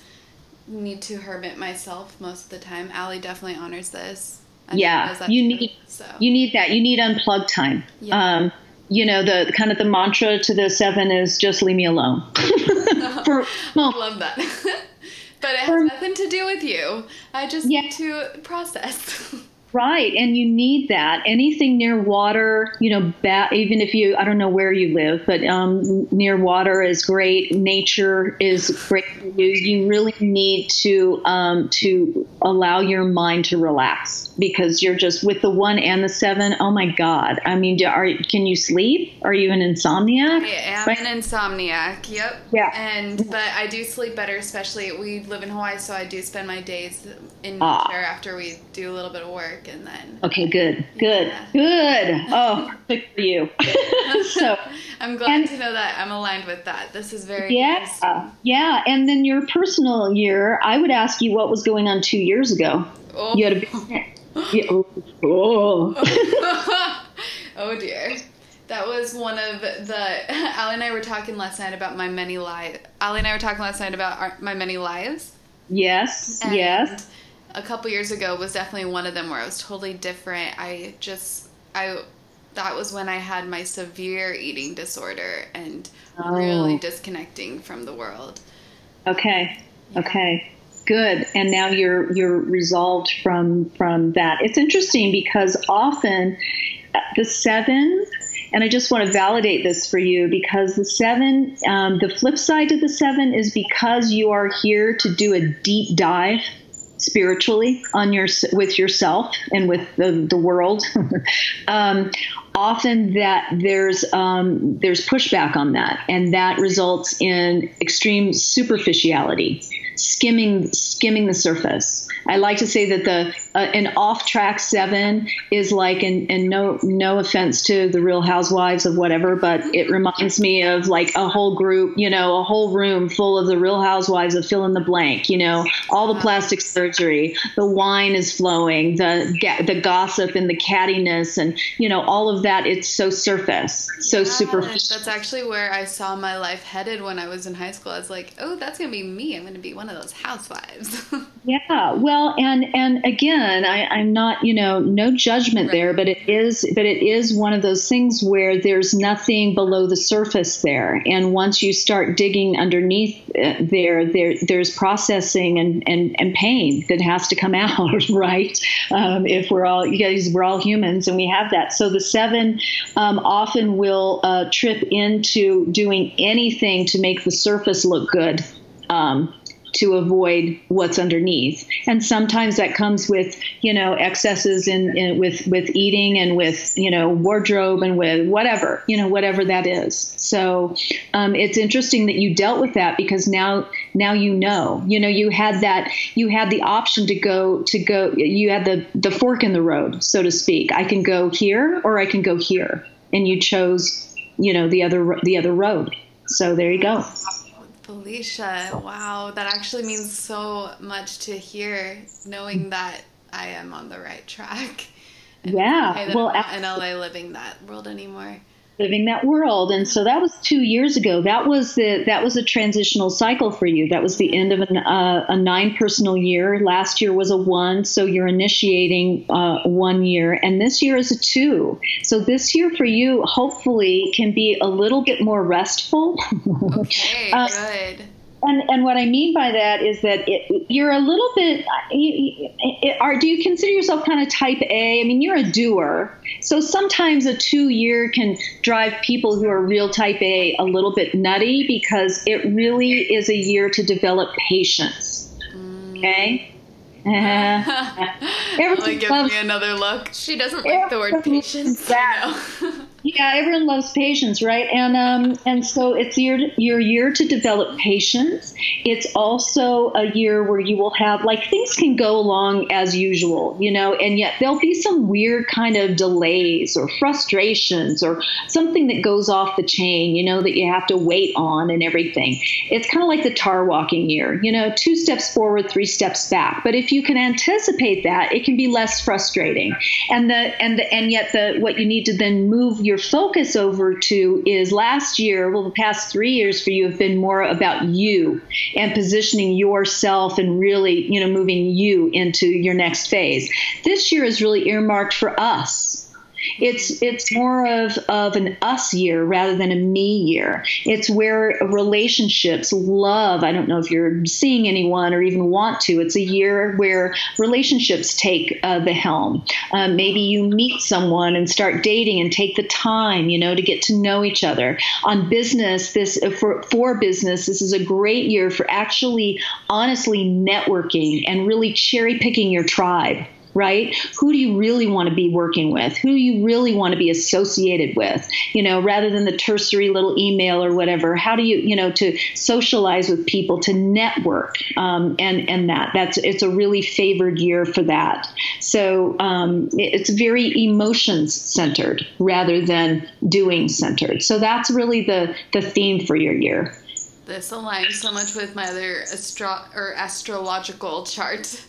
need to hermit myself most of the time. Allie definitely honors this. I yeah, you need so. you need that. You need unplugged time. Yeah. Um, you know the kind of the mantra to the seven is just leave me alone. For, well, love that. but it has for, nothing to do with you. I just yeah. need to process. Right, and you need that. Anything near water, you know, ba- even if you, I don't know where you live, but um, near water is great. Nature is great for you. You really need to um, to allow your mind to relax because you're just with the one and the seven. Oh my God! I mean, are can you sleep? Are you an insomniac? I am an insomniac. Yep. Yeah. And but I do sleep better, especially we live in Hawaii, so I do spend my days in ah. nature after we do a little bit of work and then okay good good yeah. good oh perfect for you so i'm glad and, to know that i'm aligned with that this is very yeah yeah and then your personal year i would ask you what was going on two years ago oh. you had a yeah, oh, oh. oh dear that was one of the Allie and I were talking last night about my many lives. Allie and I were talking last night about our, my many lives. Yes, and yes a couple years ago was definitely one of them where I was totally different. I just I that was when I had my severe eating disorder and oh. really disconnecting from the world. Okay. Yeah. Okay. Good. And now you're you're resolved from from that. It's interesting because often uh, the seven and I just want to validate this for you because the seven, um, the flip side to the seven is because you are here to do a deep dive spiritually on your with yourself and with the, the world um, often that there's um, there's pushback on that and that results in extreme superficiality skimming skimming the surface. I like to say that the uh, an off track seven is like, and, and no no offense to the Real Housewives of whatever, but it reminds me of like a whole group, you know, a whole room full of the Real Housewives of fill in the blank. You know, all the plastic surgery, the wine is flowing, the the gossip and the cattiness, and you know all of that. It's so surface, so Yeah, superficial. That's actually where I saw my life headed when I was in high school. I was like, oh, that's gonna be me. I'm gonna be one of those housewives. Yeah, well, and and again, I, I'm not, you know, no judgment there, but it is, but it is one of those things where there's nothing below the surface there, and once you start digging underneath uh, there, there there's processing and and and pain that has to come out, right? Um, if we're all, you guys, we're all humans, and we have that. So the seven um, often will uh, trip into doing anything to make the surface look good. Um, to avoid what's underneath. And sometimes that comes with, you know, excesses in, in with with eating and with, you know, wardrobe and with whatever, you know, whatever that is. So um, it's interesting that you dealt with that because now now you know, you know, you had that you had the option to go to go you had the the fork in the road, so to speak. I can go here or I can go here. And you chose, you know, the other the other road. So there you go. Felicia, wow, that actually means so much to hear, knowing that I am on the right track. And Yeah, well, I'm not in LA living that world anymore. Living that world. And so that was two years ago. That was the that was a transitional cycle for you. That was the end of an, uh, a nine personal year. Last year was a one so you're initiating uh, one year. And this year is a two. So this year for you hopefully can be a little bit more restful. Okay, Uh, good. And and what I mean by that is that it, you're a little bit. You, you- are do you consider yourself kind of type A? I mean, you're a doer, so sometimes a two year can drive people who are real type A a little bit nutty because it really is a year to develop patience. Okay. Uh, everyone Like, give loves- me another look. She doesn't like the word patience. loves that. I know. Yeah, everyone loves patience, right? And um, and so it's your your year to develop patience. It's also a year where you will have like things can go along as usual, you know, and yet there'll be some weird kind of delays or frustrations or something that goes off the chain, you know, that you have to wait on and everything. It's kind of like the tar walking year, you know, two steps forward, three steps back. But if you can anticipate that, it can be less frustrating. And the and the and yet the what you need to then move your focus over to is last year, well, the past three years for you have been more about you and positioning yourself and really, you know, moving you into your next phase. This year is really earmarked for us. It's it's more of, of an us year rather than a me year. It's where relationships, love. I don't know if you're seeing anyone or even want to. It's a year where relationships take uh, the helm. Uh, maybe you meet someone and start dating and take the time, you know, to get to know each other. On business, this for for business, this is a great year for actually honestly networking and really cherry picking your tribe right? Who do you really want to be working with? Who do you really want to be associated with? You know, rather than the tertiary little email or whatever. How do you, you know, to socialize with people, to network, um, and and that that's it's a really favored year for that. So um, it's very emotions centered rather than doing centered. So that's really the the theme for your year. This aligns so much with my other astro or astrological chart.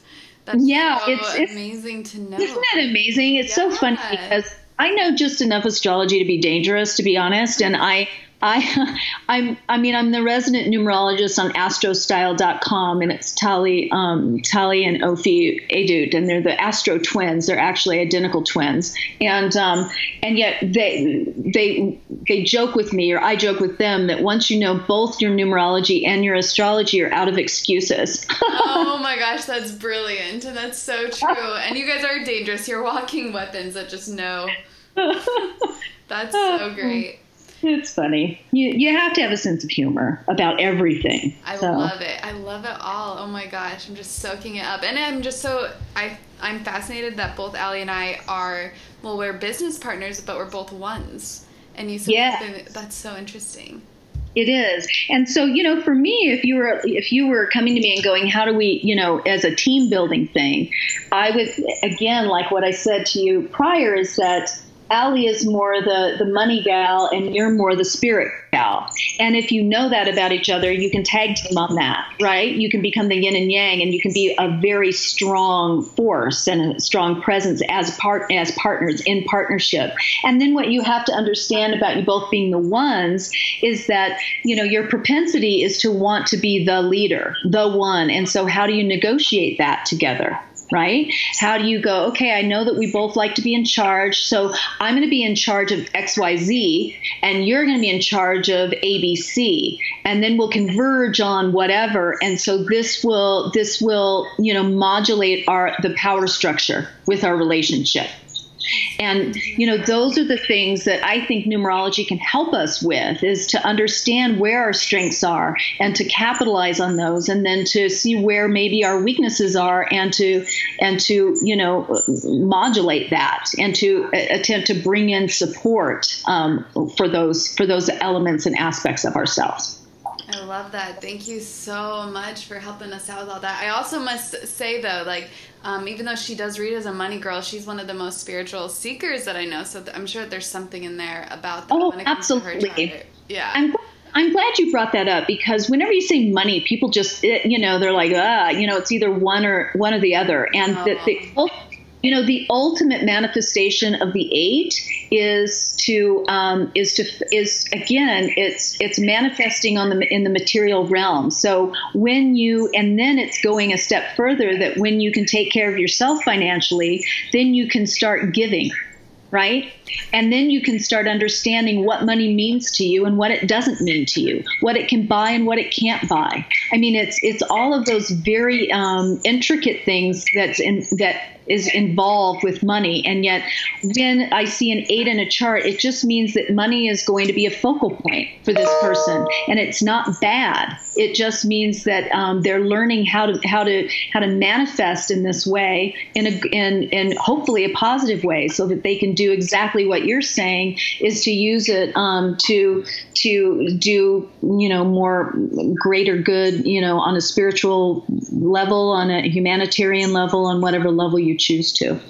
That's Yeah, so it's- it's- amazing to know. Isn't that amazing? It's so funny because I know just enough astrology to be dangerous, to be honest, and I. I, I'm, I mean, I'm the resident numerologist on astrostyle.com, and it's Tali, um, Tali and Ophi Edut, and they're the Astro twins. They're actually identical twins, and um, and yet they they they joke with me, or I joke with them, that once you know both your numerology and your astrology, you're out of excuses. oh my gosh, that's brilliant. And that's so true. And you guys are dangerous. You're walking weapons that just know. That's so great. It's funny. You you have to have a sense of humor about everything. I So, love it. I love it all. Oh my gosh, I'm just soaking it up. And I'm just so I I'm fascinated that both Allie and I are well, we're business partners, but we're both ones. And you said Yeah. that's so interesting. It is. And so, you know, for me, if you were if you were coming to me and going, how do we, you know, as a team building thing, I would again, like what I said to you prior, is that Allie is more the, the money gal and you're more the spirit gal. And if you know that about each other, you can tag team on that, right? You can become the yin and yang and you can be a very strong force and a strong presence as part as partners in partnership. And then what you have to understand about you both being the ones is that, you know, your propensity is to want to be the leader, the one. And so how do you negotiate that together? Right? How do you go, okay, I know that we both like to be in charge, so I'm going to be in charge of XYZ, and you're going to be in charge of ABC, and then we'll converge on whatever. And so this will this will, you know, modulate our the power structure with our relationship. And, you know, those are the things that I think numerology can help us with is to understand where our strengths are and to capitalize on those and then to see where maybe our weaknesses are and to, and to, you know, modulate that and to attempt to bring in support um, for those, for those elements and aspects of ourselves. I love that. Thank you so much for helping us out with all that. I also must say though, like um, even though she does read as a money girl, she's one of the most spiritual seekers that I know. So th- I'm sure there's something in there about that. Oh, absolutely. Yeah. I'm, I'm glad you brought that up because whenever you say money, people just, you know, they're like, ah, you know, it's either one or one or the other. And oh. the, the you know the ultimate manifestation of the eight is to um, is to is again it's it's manifesting on the in the material realm so when you and then it's going a step further that when you can take care of yourself financially then you can start giving right? And then you can start understanding what money means to you and what it doesn't mean to you, what it can buy and what it can't buy. I mean, it's it's all of those very um, intricate things that's in that is involved with money. And yet, when I see an eight in a chart, it just means that money is going to be a focal point for this person, and it's not bad. It just means that um, they're learning how to how to how to manifest in this way in a in in hopefully a positive way, so that they can do exactly what you're saying is to use it um, to to do you know more greater good you know on a spiritual level on a humanitarian level on whatever level you choose to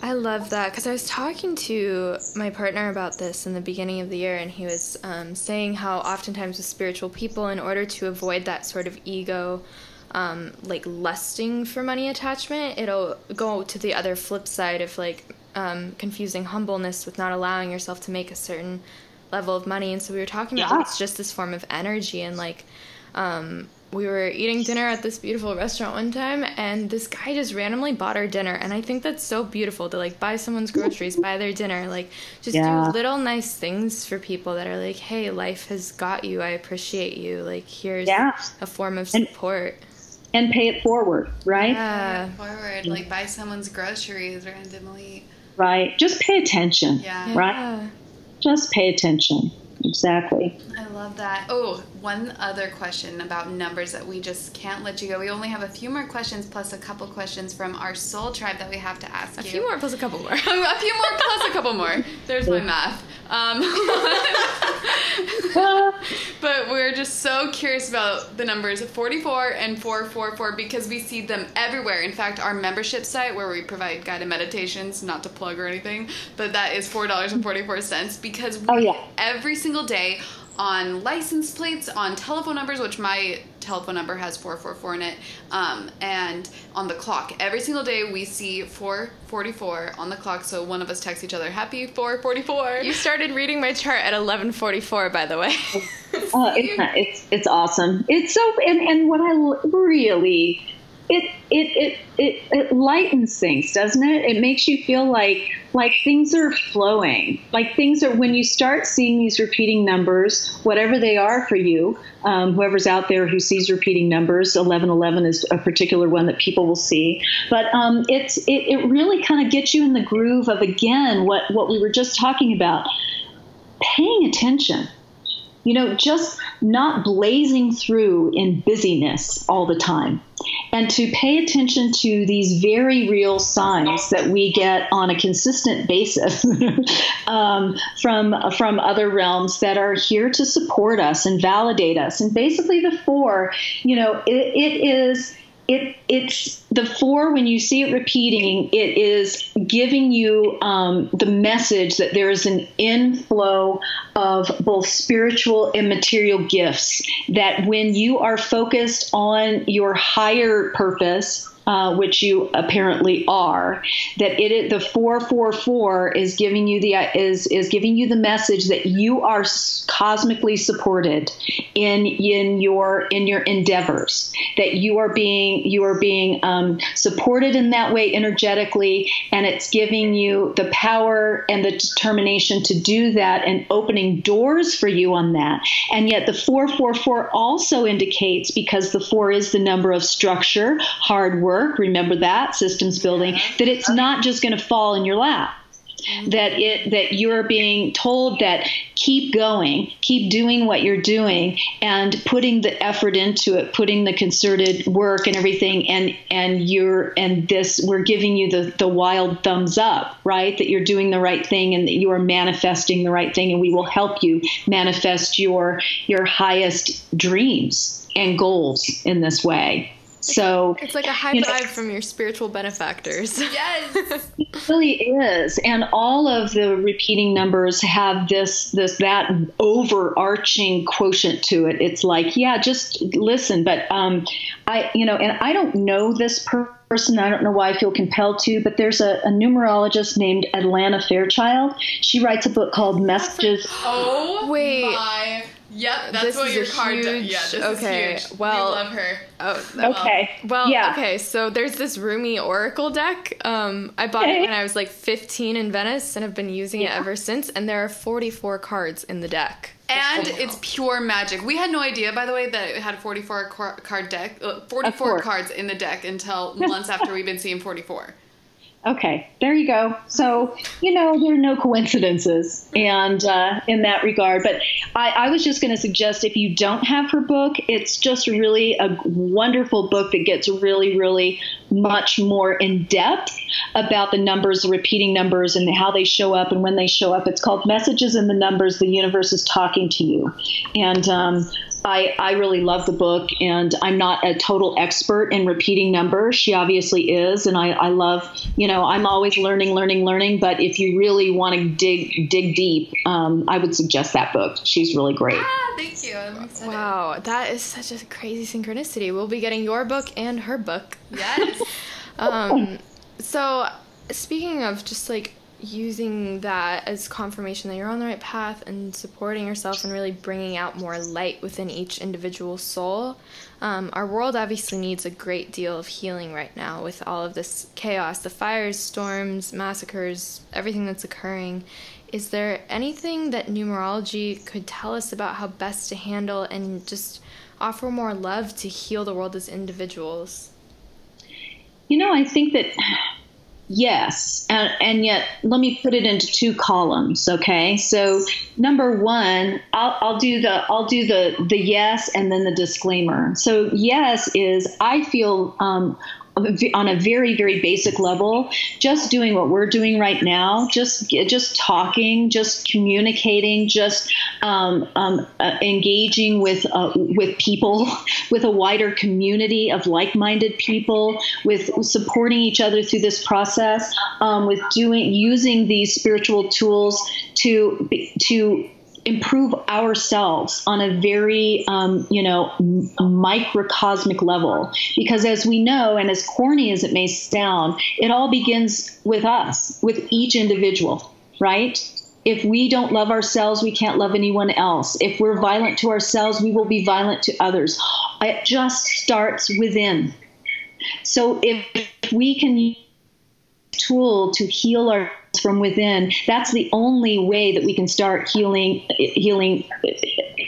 I love that because I was talking to my partner about this in the beginning of the year, and he was um, saying how oftentimes with spiritual people, in order to avoid that sort of ego, um, like lusting for money attachment, it'll go to the other flip side of like um, confusing humbleness with not allowing yourself to make a certain level of money. And so we were talking about it's just this form of energy and like um, we were eating dinner at this beautiful restaurant one time and this guy just randomly bought our dinner and i think that's so beautiful to like buy someone's groceries buy their dinner like just yeah. do little nice things for people that are like hey life has got you. I appreciate you. Like here's yeah. a form of support. and, and pay it forward right? Yeah. Forward like buy someone's groceries randomly. Right. Just pay attention yeah. right? Yeah. just pay attention exactly. I love that. Oh, one other question about numbers that we just can't let you go. We only have a few more questions plus a couple questions from our soul tribe that we have to ask a you. A few more plus a couple more. a few more plus a couple more. There's my math. Um, but we're just so curious about the numbers 44 and 444 because we see them everywhere. In fact, our membership site where we provide guided meditations, not to plug or anything, but that is $4.44 because we, oh, yeah. every single day on license plates, on telephone numbers, which my telephone number has 444 in it, um, and on the clock. Every single day we see 444 on the clock, so one of us texts each other, happy 444. You started reading my chart at 1144, by the way. oh, it's, it's, it's awesome. It's so, and, and what I really it, it it it it lightens things, doesn't it? It makes you feel like like things are flowing. Like things are when you start seeing these repeating numbers, whatever they are for you. Um, whoever's out there who sees repeating numbers, eleven eleven is a particular one that people will see. But um, it's it, it really kind of gets you in the groove of again what what we were just talking about, paying attention you know, just not blazing through in busyness all the time. And to pay attention to these very real signs that we get on a consistent basis um, from from other realms that are here to support us and validate us. And basically, the four, you know, it, it is it it's the four when you see it repeating it is giving you um, the message that there is an inflow of both spiritual and material gifts that when you are focused on your higher purpose uh, which you apparently are, that it the four four four is giving you the is is giving you the message that you are cosmically supported in in your in your endeavors, that you are being you are being um, supported in that way energetically, and it's giving you the power and the determination to do that and opening doors for you on that. And yet the four four four also indicates because the four is the number of structure, hard work work, remember that systems building, uh-huh. that it's not just going to fall in your lap. Mm-hmm. That it that you're being told that keep going, keep doing what you're doing, and putting the effort into it, putting the concerted work and everything, and and you're and this we're giving you the the wild thumbs up, right? That you're doing the right thing and that you are manifesting the right thing, and we will help you manifest your your highest dreams and goals in this way. So it's like a high five know, from your spiritual benefactors. Yes, it really is, and all of the repeating numbers have this this that overarching quotient to it. It's like, yeah, just listen. But um, I, you know, and I don't know this person. I don't know why I feel compelled to, but there's a, a numerologist named Alana Fairchild. She writes a book called Messages. Oh, wait. My Yep, that's this what your card huge, does. Yeah, this okay, is huge. Well, we love her. Oh, okay. Well, yeah. okay. So there's this Rumi Oracle deck. Um, I bought okay. it when I was like 15 in Venice, and have been using yeah. it ever since. And there are 44 cards in the deck. And it's pure magic. We had no idea, by the way, that it had 44 card deck, uh, 44 cards in the deck until months after we've been seeing 44. Okay, there you go. So, you know, there are no coincidences and uh, in that regard. But I, I was just going to suggest if you don't have her book, it's just really a wonderful book that gets really, really much more in depth about the numbers, the repeating numbers, and how they show up and when they show up. It's called Messages in the Numbers The Universe is Talking to You. And um, I, I really love the book, and I'm not a total expert in repeating numbers. She obviously is, and I, I love, you know, I'm always learning, learning, learning. But if you really want to dig dig deep, um, I would suggest that book. She's really great. Ah, thank you. Wow, that is such a crazy synchronicity. We'll be getting your book and her book. Yes. um, so speaking of just like using that as confirmation that you're on the right path and supporting yourself and really bringing out more light within each individual soul. Um, our world obviously needs a great deal of healing right now with all of this chaos the fires, storms, massacres, everything that's occurring. Is there anything that numerology could tell us about how best to handle and just offer more love to heal the world as individuals? You know, I think that Yes, and, and, yet let me put it into two columns. Okay, so number one, I'll, I'll, do the I'll do the the yes and then the disclaimer. So yes is I feel um, on a very very basic level just doing what we're doing right now just just talking just communicating just um, um, uh, engaging with uh, with people with a wider community of like-minded people with supporting each other through this process um, with doing using these spiritual tools to to improve ourselves on a very, um, you know, microcosmic level. Because as we know, and as corny as it may sound, it all begins with us, with each individual, right? If we don't love ourselves, we can't love anyone else. If we're violent to ourselves, we will be violent to others. It just starts within. So if we can use tool to heal our from within that's the only way that we can start healing healing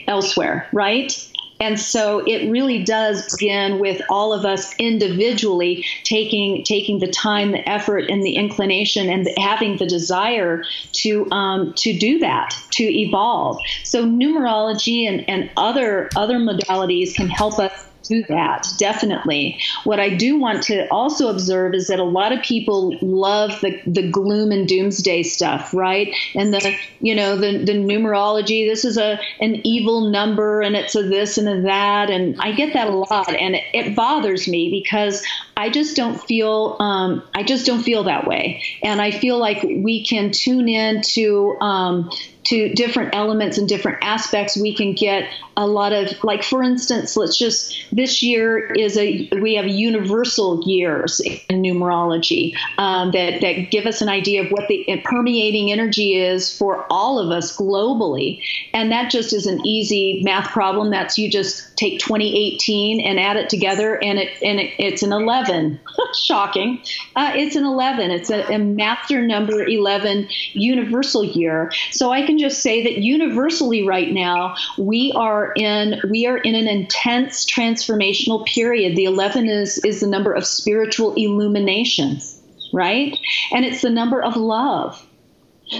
elsewhere right And so it really does begin with all of us individually taking taking the time, the effort, and the inclination, and the, having the desire to um, to do that, to evolve. So numerology and, and other other modalities can help us that definitely. What i do want to also observe is that a lot of people love the, the gloom and doomsday stuff right? And the you know the, the numerology this is a an evil number and it's a this and a that. And i get that a lot and it, it bothers me because i just don't feel um, i just don't feel that way. And i feel like we can tune in to um, to different elements and different aspects, we can get a lot of, like, for instance, let's just, this year is a, we have universal years in numerology um, that, that give us an idea of what the permeating energy is for all of us globally. And that just is an easy math problem. That's you just take 2018 and add it together, and it and it, it's an 11. Shocking. Uh, it's an 11. It's a, a master number 11 universal year. So I can just say that universally right now we are in we are in an intense transformational period. The 11 is is the number of spiritual illuminations, right? And it's the number of love.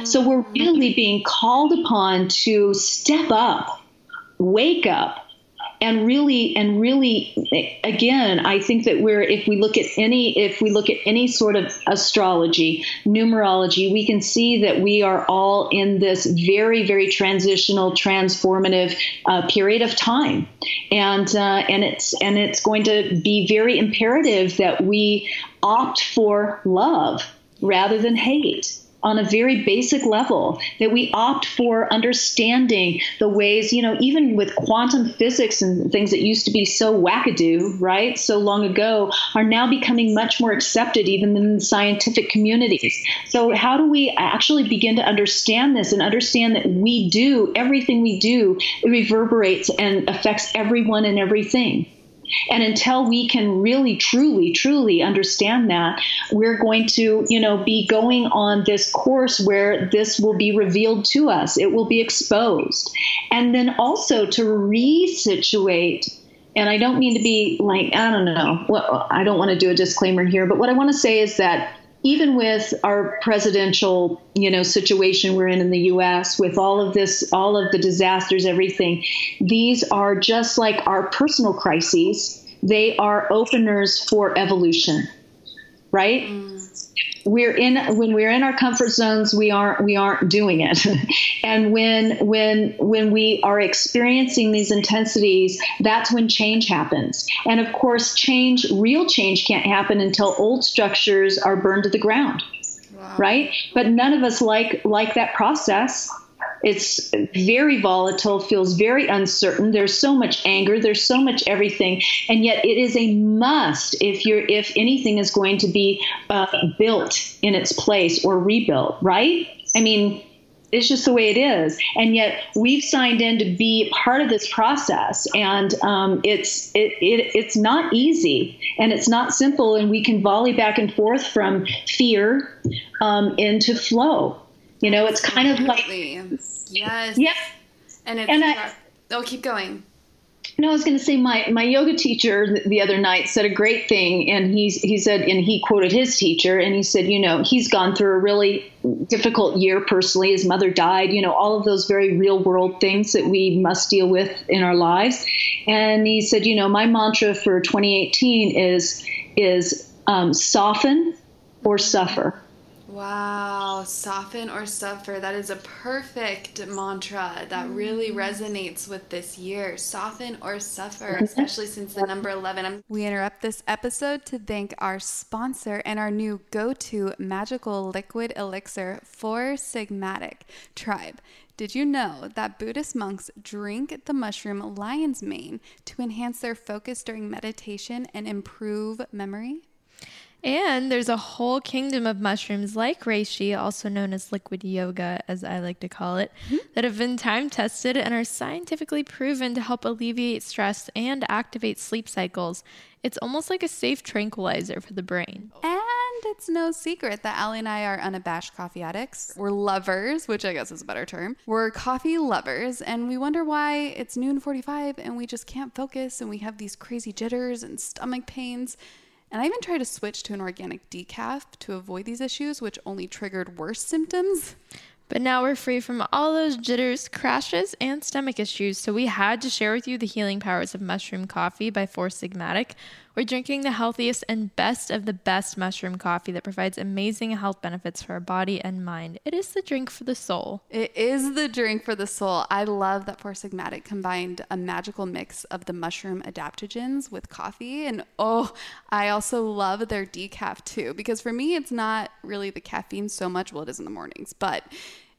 So we're mm-hmm. really being called upon to step up, wake up, and really and really again i think that we're if we look at any if we look at any sort of astrology numerology we can see that we are all in this very very transitional transformative uh, period of time. And uh, and it's and it's going to be very imperative that we opt for love rather than hate on a very basic level, that we opt for understanding the ways, you know, even with quantum physics and things that used to be so wackadoo, right, so long ago, are now becoming much more accepted even in the scientific communities. So, how do we actually begin to understand this and understand that we do, everything we do, reverberates and affects everyone and everything? And until we can really, truly, truly understand that, we're going to, you know, be going on this course where this will be revealed to us. It will be exposed. And then also to resituate and I don't mean to be like, I don't know, well, I don't want to do a disclaimer here, but what I want to say is that even with our presidential, you know, situation we're in in the U.S., with all of this, all of the disasters, everything, these are just like our personal crises. They are openers for evolution, right? Mm we're in when we're in our comfort zones we aren't we aren't doing it. And when when when we are experiencing these intensities that's when change happens. And of course change real change can't happen until old structures are burned to the ground wow. right? But none of us like like that process it's very volatile, feels very uncertain. There's so much anger, there's so much everything, and yet it is a must if you're if anything is going to be uh, built in its place or rebuilt, right? I mean, it's just the way it is and yet we've signed in to be part of this process and um, it's it, it, it's not easy and it's not simple and we can volley back and forth from fear um, into flow you know it's kind of like Yes. Yeah. And it's and I, oh, keep going. No, I was going to say my my yoga teacher the other night said a great thing, and he's he said, and he quoted his teacher, and he said, you know, he's gone through a really difficult year personally. His mother died, you know, all of those very real world things that we must deal with in our lives. And he said, you know, my mantra for 2018 is is um, soften or suffer. Wow, soften or suffer. That is a perfect mantra that really mm. resonates with this year. Soften or suffer, especially since the number 11. I'm- we interrupt this episode to thank our sponsor and our new go to magical liquid elixir Four Sigmatic Tribe. Did you know that Buddhist monks drink the mushroom lion's mane to enhance their focus during meditation and improve memory? And there's a whole kingdom of mushrooms like reishi, also known as liquid yoga, as I like to call it, mm-hmm. that have been time tested and are scientifically proven to help alleviate stress and activate sleep cycles. It's almost like a safe tranquilizer for the brain. And it's no secret that Allie and I are unabashed coffee addicts. We're lovers, which I guess is a better term. We're coffee lovers, and we wonder why it's noon 45 and we just can't focus and we have these crazy jitters and stomach pains. And I even tried to switch to an organic decaf to avoid these issues, which only triggered worse symptoms. But now we're free from all those jitters, crashes, and stomach issues, so we had to share with you the healing powers of mushroom coffee by Four Sigmatic. We're drinking the healthiest and best of the best mushroom coffee that provides amazing health benefits for our body and mind. It is the drink for the soul. It is the drink for the soul. I love that Four Sigmatic combined a magical mix of the mushroom adaptogens with coffee. And oh, I also love their decaf too, because for me, it's not really the caffeine so much. Well, it is in the mornings, but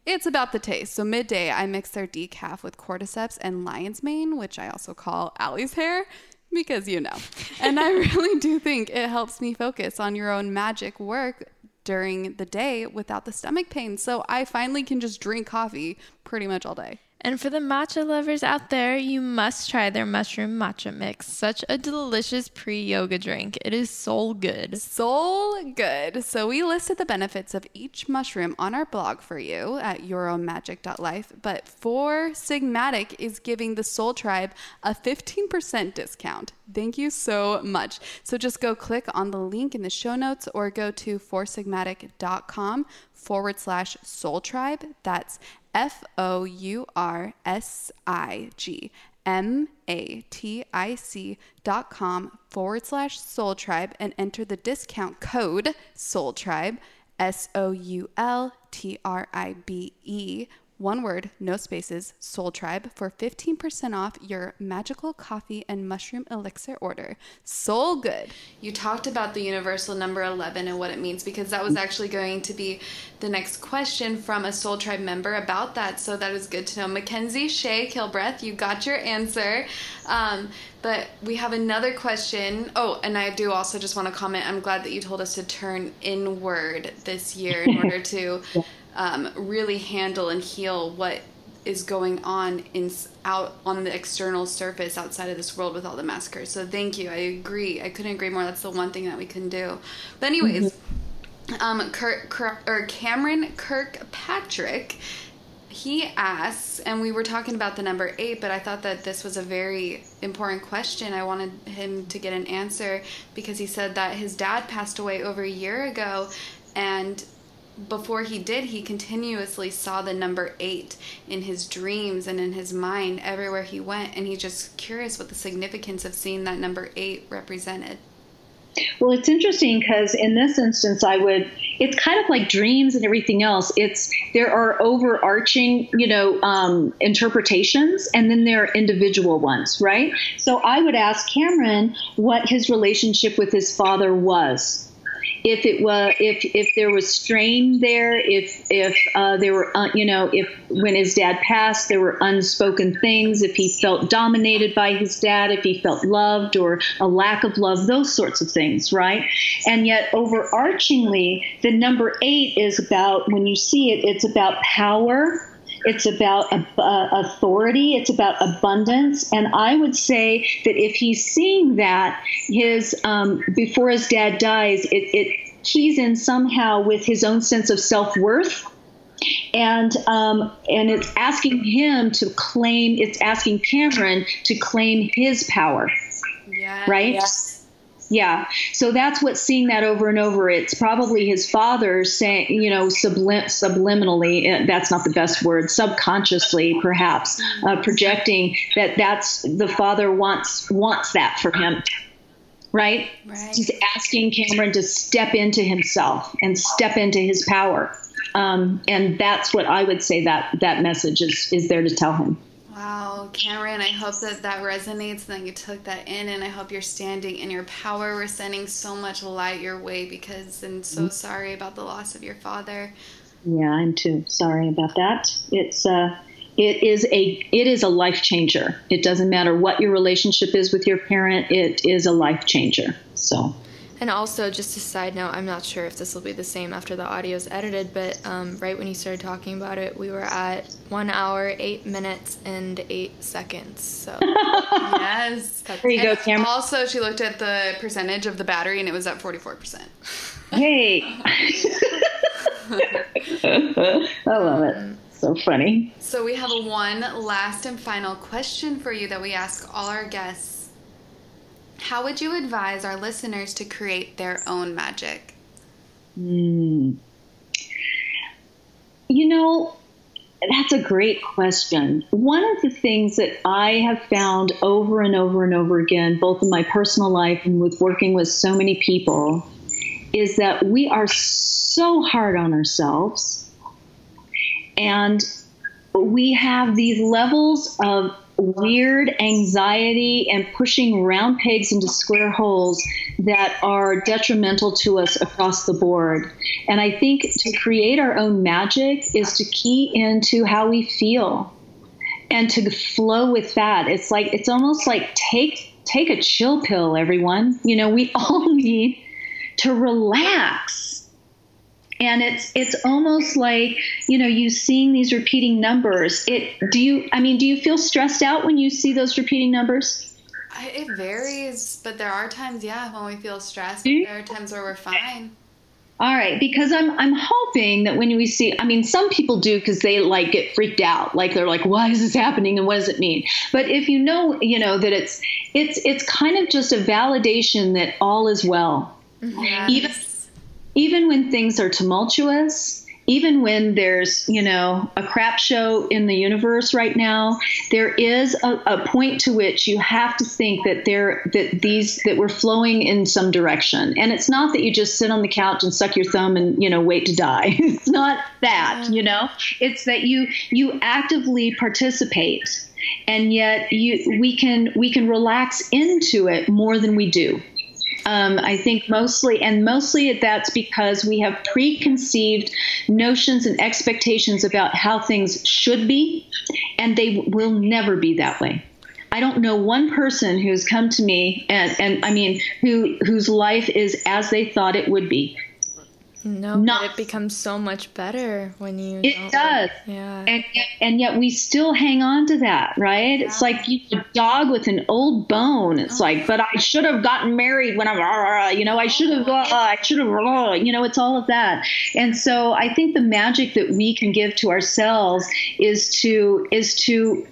it's about the taste. So midday, I mix their decaf with cordyceps and lion's mane, which I also call Allie's hair because you know. And I really do think it helps me focus on your own magic work during the day without the stomach pain. So I finally can just drink coffee pretty much all day. And for the matcha lovers out there, you must try their mushroom matcha mix. Such a delicious pre yoga drink. It is soul good. Soul good. So we listed the benefits of each mushroom on our blog for you at yourownmagic.life. But Four Sigmatic is giving the Soul Tribe a 15% discount. Thank you so much. So just go click on the link in the show notes or go to foursigmatic.com forward slash soul tribe. That's F O U R S I G M A T I C dot com forward slash soul tribe and enter the discount code soul tribe S O U L T R I B E one word, no spaces, Soul Tribe for 15% off your magical coffee and mushroom elixir order. Soul good. You talked about the universal number 11 and what it means because that was actually going to be the next question from a Soul Tribe member about that. So that is good to know. Mackenzie Shea Kilbreath, you got your answer. Um, but we have another question. Oh, and I do also just want to comment. I'm glad that you told us to turn inward this year in order to um, really handle and heal what is going on in out on the external surface outside of this world with all the massacres. So thank you. I agree. I couldn't agree more. That's the one thing that we can do. But anyways, mm-hmm. um, Kirk, Kirk, or Cameron Kirkpatrick, he asks, and we were talking about the number eight, but I thought that this was a very important question. I wanted him to get an answer because he said that his dad passed away over a year ago, and before he did, he continuously saw the number eight in his dreams and in his mind everywhere he went. And he's just curious what the significance of seeing that number eight represented. Well, it's interesting because in this instance, I would, it's kind of like dreams and everything else. It's, there are overarching, you know, um, interpretations and then there are individual ones, right? So I would ask Cameron what his relationship with his father was if it was if if there was strain there if if uh, there were uh, you know if when his dad passed there were unspoken things if he felt dominated by his dad if he felt loved or a lack of love those sorts of things right? And yet overarchingly the number eight is about when you see it it's about power it's about uh, authority. It's about abundance. And I would say that if he's seeing that, his um, before his dad dies, it, it keys in somehow with his own sense of self worth and um, and it's asking him to claim it's asking cameron to claim his power yeah, right yes. Yeah. So that's what seeing that over and over. It's probably his father saying, you know, sublim- subliminally, eh, that's not the best word, subconsciously perhaps, uh, projecting that that's the father wants wants that for him. Right? right? He's asking Cameron to step into himself and step into his power. Um, and that's what I would say that that message is is there to tell him. Wow, Cameron, I hope that that resonates and that you took that in, and I hope you're standing in your power. We're sending so much light your way because I'm so mm-hmm. sorry about the loss of your father. Yeah, I'm too sorry about that. It's uh, it is a it is a life changer. It doesn't matter what your relationship is with your parent. It is a life changer. So And also, just a side note, I'm not sure if this will be the same after the audio is edited, but um, right when you started talking about it, we were at one hour, eight minutes, and eight seconds. So, yes. There you go, And Cameron. Also, she looked at the percentage of the battery and it was at 44%. Hey. I love it. So funny. So, we have one last and final question for you that we ask all our guests. How would you advise our listeners to create their own magic? Hmm. You know, that's a great question. One of the things that I have found over and over and over again, both in my personal life and with working with so many people, is that we are so hard on ourselves. And we have these levels of weird anxiety and pushing round pegs into square holes that are detrimental to us across the board. And I think to create our own magic is to key into how we feel and to flow with that. It's like it's almost like take take a chill pill everyone. You know, we all need to relax and it's it's almost like you know you seeing these repeating numbers it do you i mean do you feel stressed out when you see those repeating numbers I, it varies, but there are times, yeah, when we feel stressed. There are times where we're fine. all right because i'm i'm hoping that when we see i mean some people do because they like get freaked out like they're like why is this happening and what does it mean but if you know you know that it's it's it's kind of just a validation that all is well mm-hmm. Yes. Even- even when things are tumultuous, even when there's, you know, a crap show in the universe right now, there is a, a point to which you have to think that there that these that we're flowing in some direction. And it's not that you just sit on the couch and suck your thumb and, you know, wait to die. it's not that, you know. It's that you you actively participate and yet you we can we can relax into it more than we do. Um, I think mostly, and mostly that's because we have preconceived notions and expectations about how things should be, and they will never be that way. I don't know one person who's come to me and, and I mean who whose life is as they thought it would be. No, Not- it becomes so much better when you. It does. Yeah. And yet, and yet we still hang on to that, right? It's like you, a dog with an old bone. It's like, but I should have gotten married when I'm, you know, I should have, uh, I should have, rah, you know, it's all of that. And so I think the magic that we can give to ourselves is to is to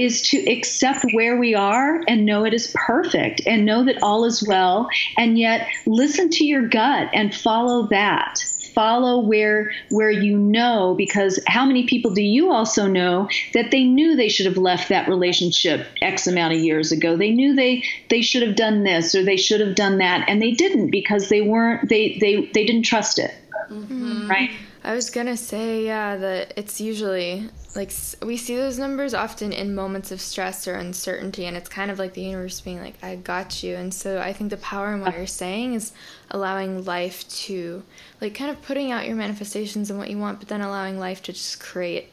is to accept where we are and know it is perfect and know that all is well and yet listen to your gut and follow that. Follow where where you know because how many people do you also know that they knew they should have left that relationship x amount of years ago? They knew they they should have done this or they should have done that and they didn't because they weren't they they they didn't trust it. Mm-hmm. Right I was gonna say, yeah, that it's usually like we see those numbers often in moments of stress or uncertainty, and it's kind of like the universe being like, I got you. And so I think the power in what ah. you're saying is allowing life to, like, kind of putting out your manifestations and what you want, but then allowing life to just create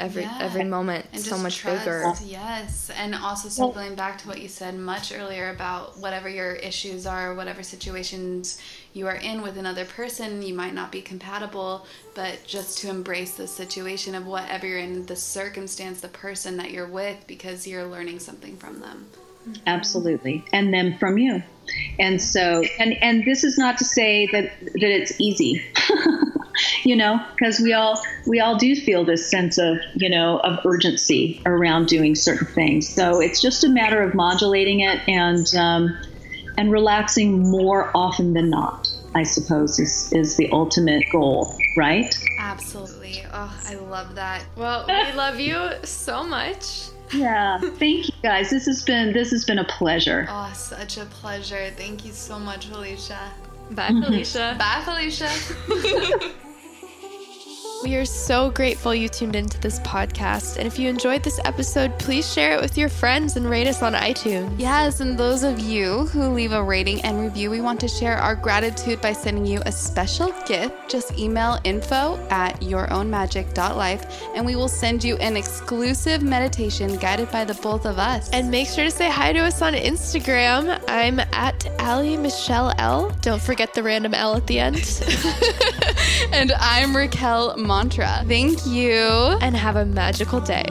every Yeah. every moment and so much trust, bigger. Yes, and also circling back to what you said much earlier about whatever your issues are, whatever situations you are in with another person, you might not be compatible, but just to embrace the situation of whatever you're in, the circumstance, the person that you're with, because you're learning something from them. absolutely. And them from you. And so and and this is not to say that that it's easy you know because we all we all do feel this sense of you know of urgency around doing certain things. So it's just a matter of modulating it and um, and relaxing more often than not i suppose is is the ultimate goal right Absolutely. Oh, I love that. Well, we love you so much. yeah thank you guys this has been this has been a pleasure Oh, such a pleasure. Thank you so much, Felicia. Bye, mm-hmm. Felicia. Bye, Felicia. We are so grateful you tuned into this podcast. And if you enjoyed this episode, please share it with your friends and rate us on iTunes. Yes, and those of you who leave a rating and review, we want to share our gratitude by sending you a special gift. Just email info at yourownmagic.life and we will send you an exclusive meditation guided by the both of us. And make sure to say hi to us on Instagram. I'm at Allie Michelle L. Don't forget the random L at the end. and I'm Raquel Mantra. Thank you. And have a magical day.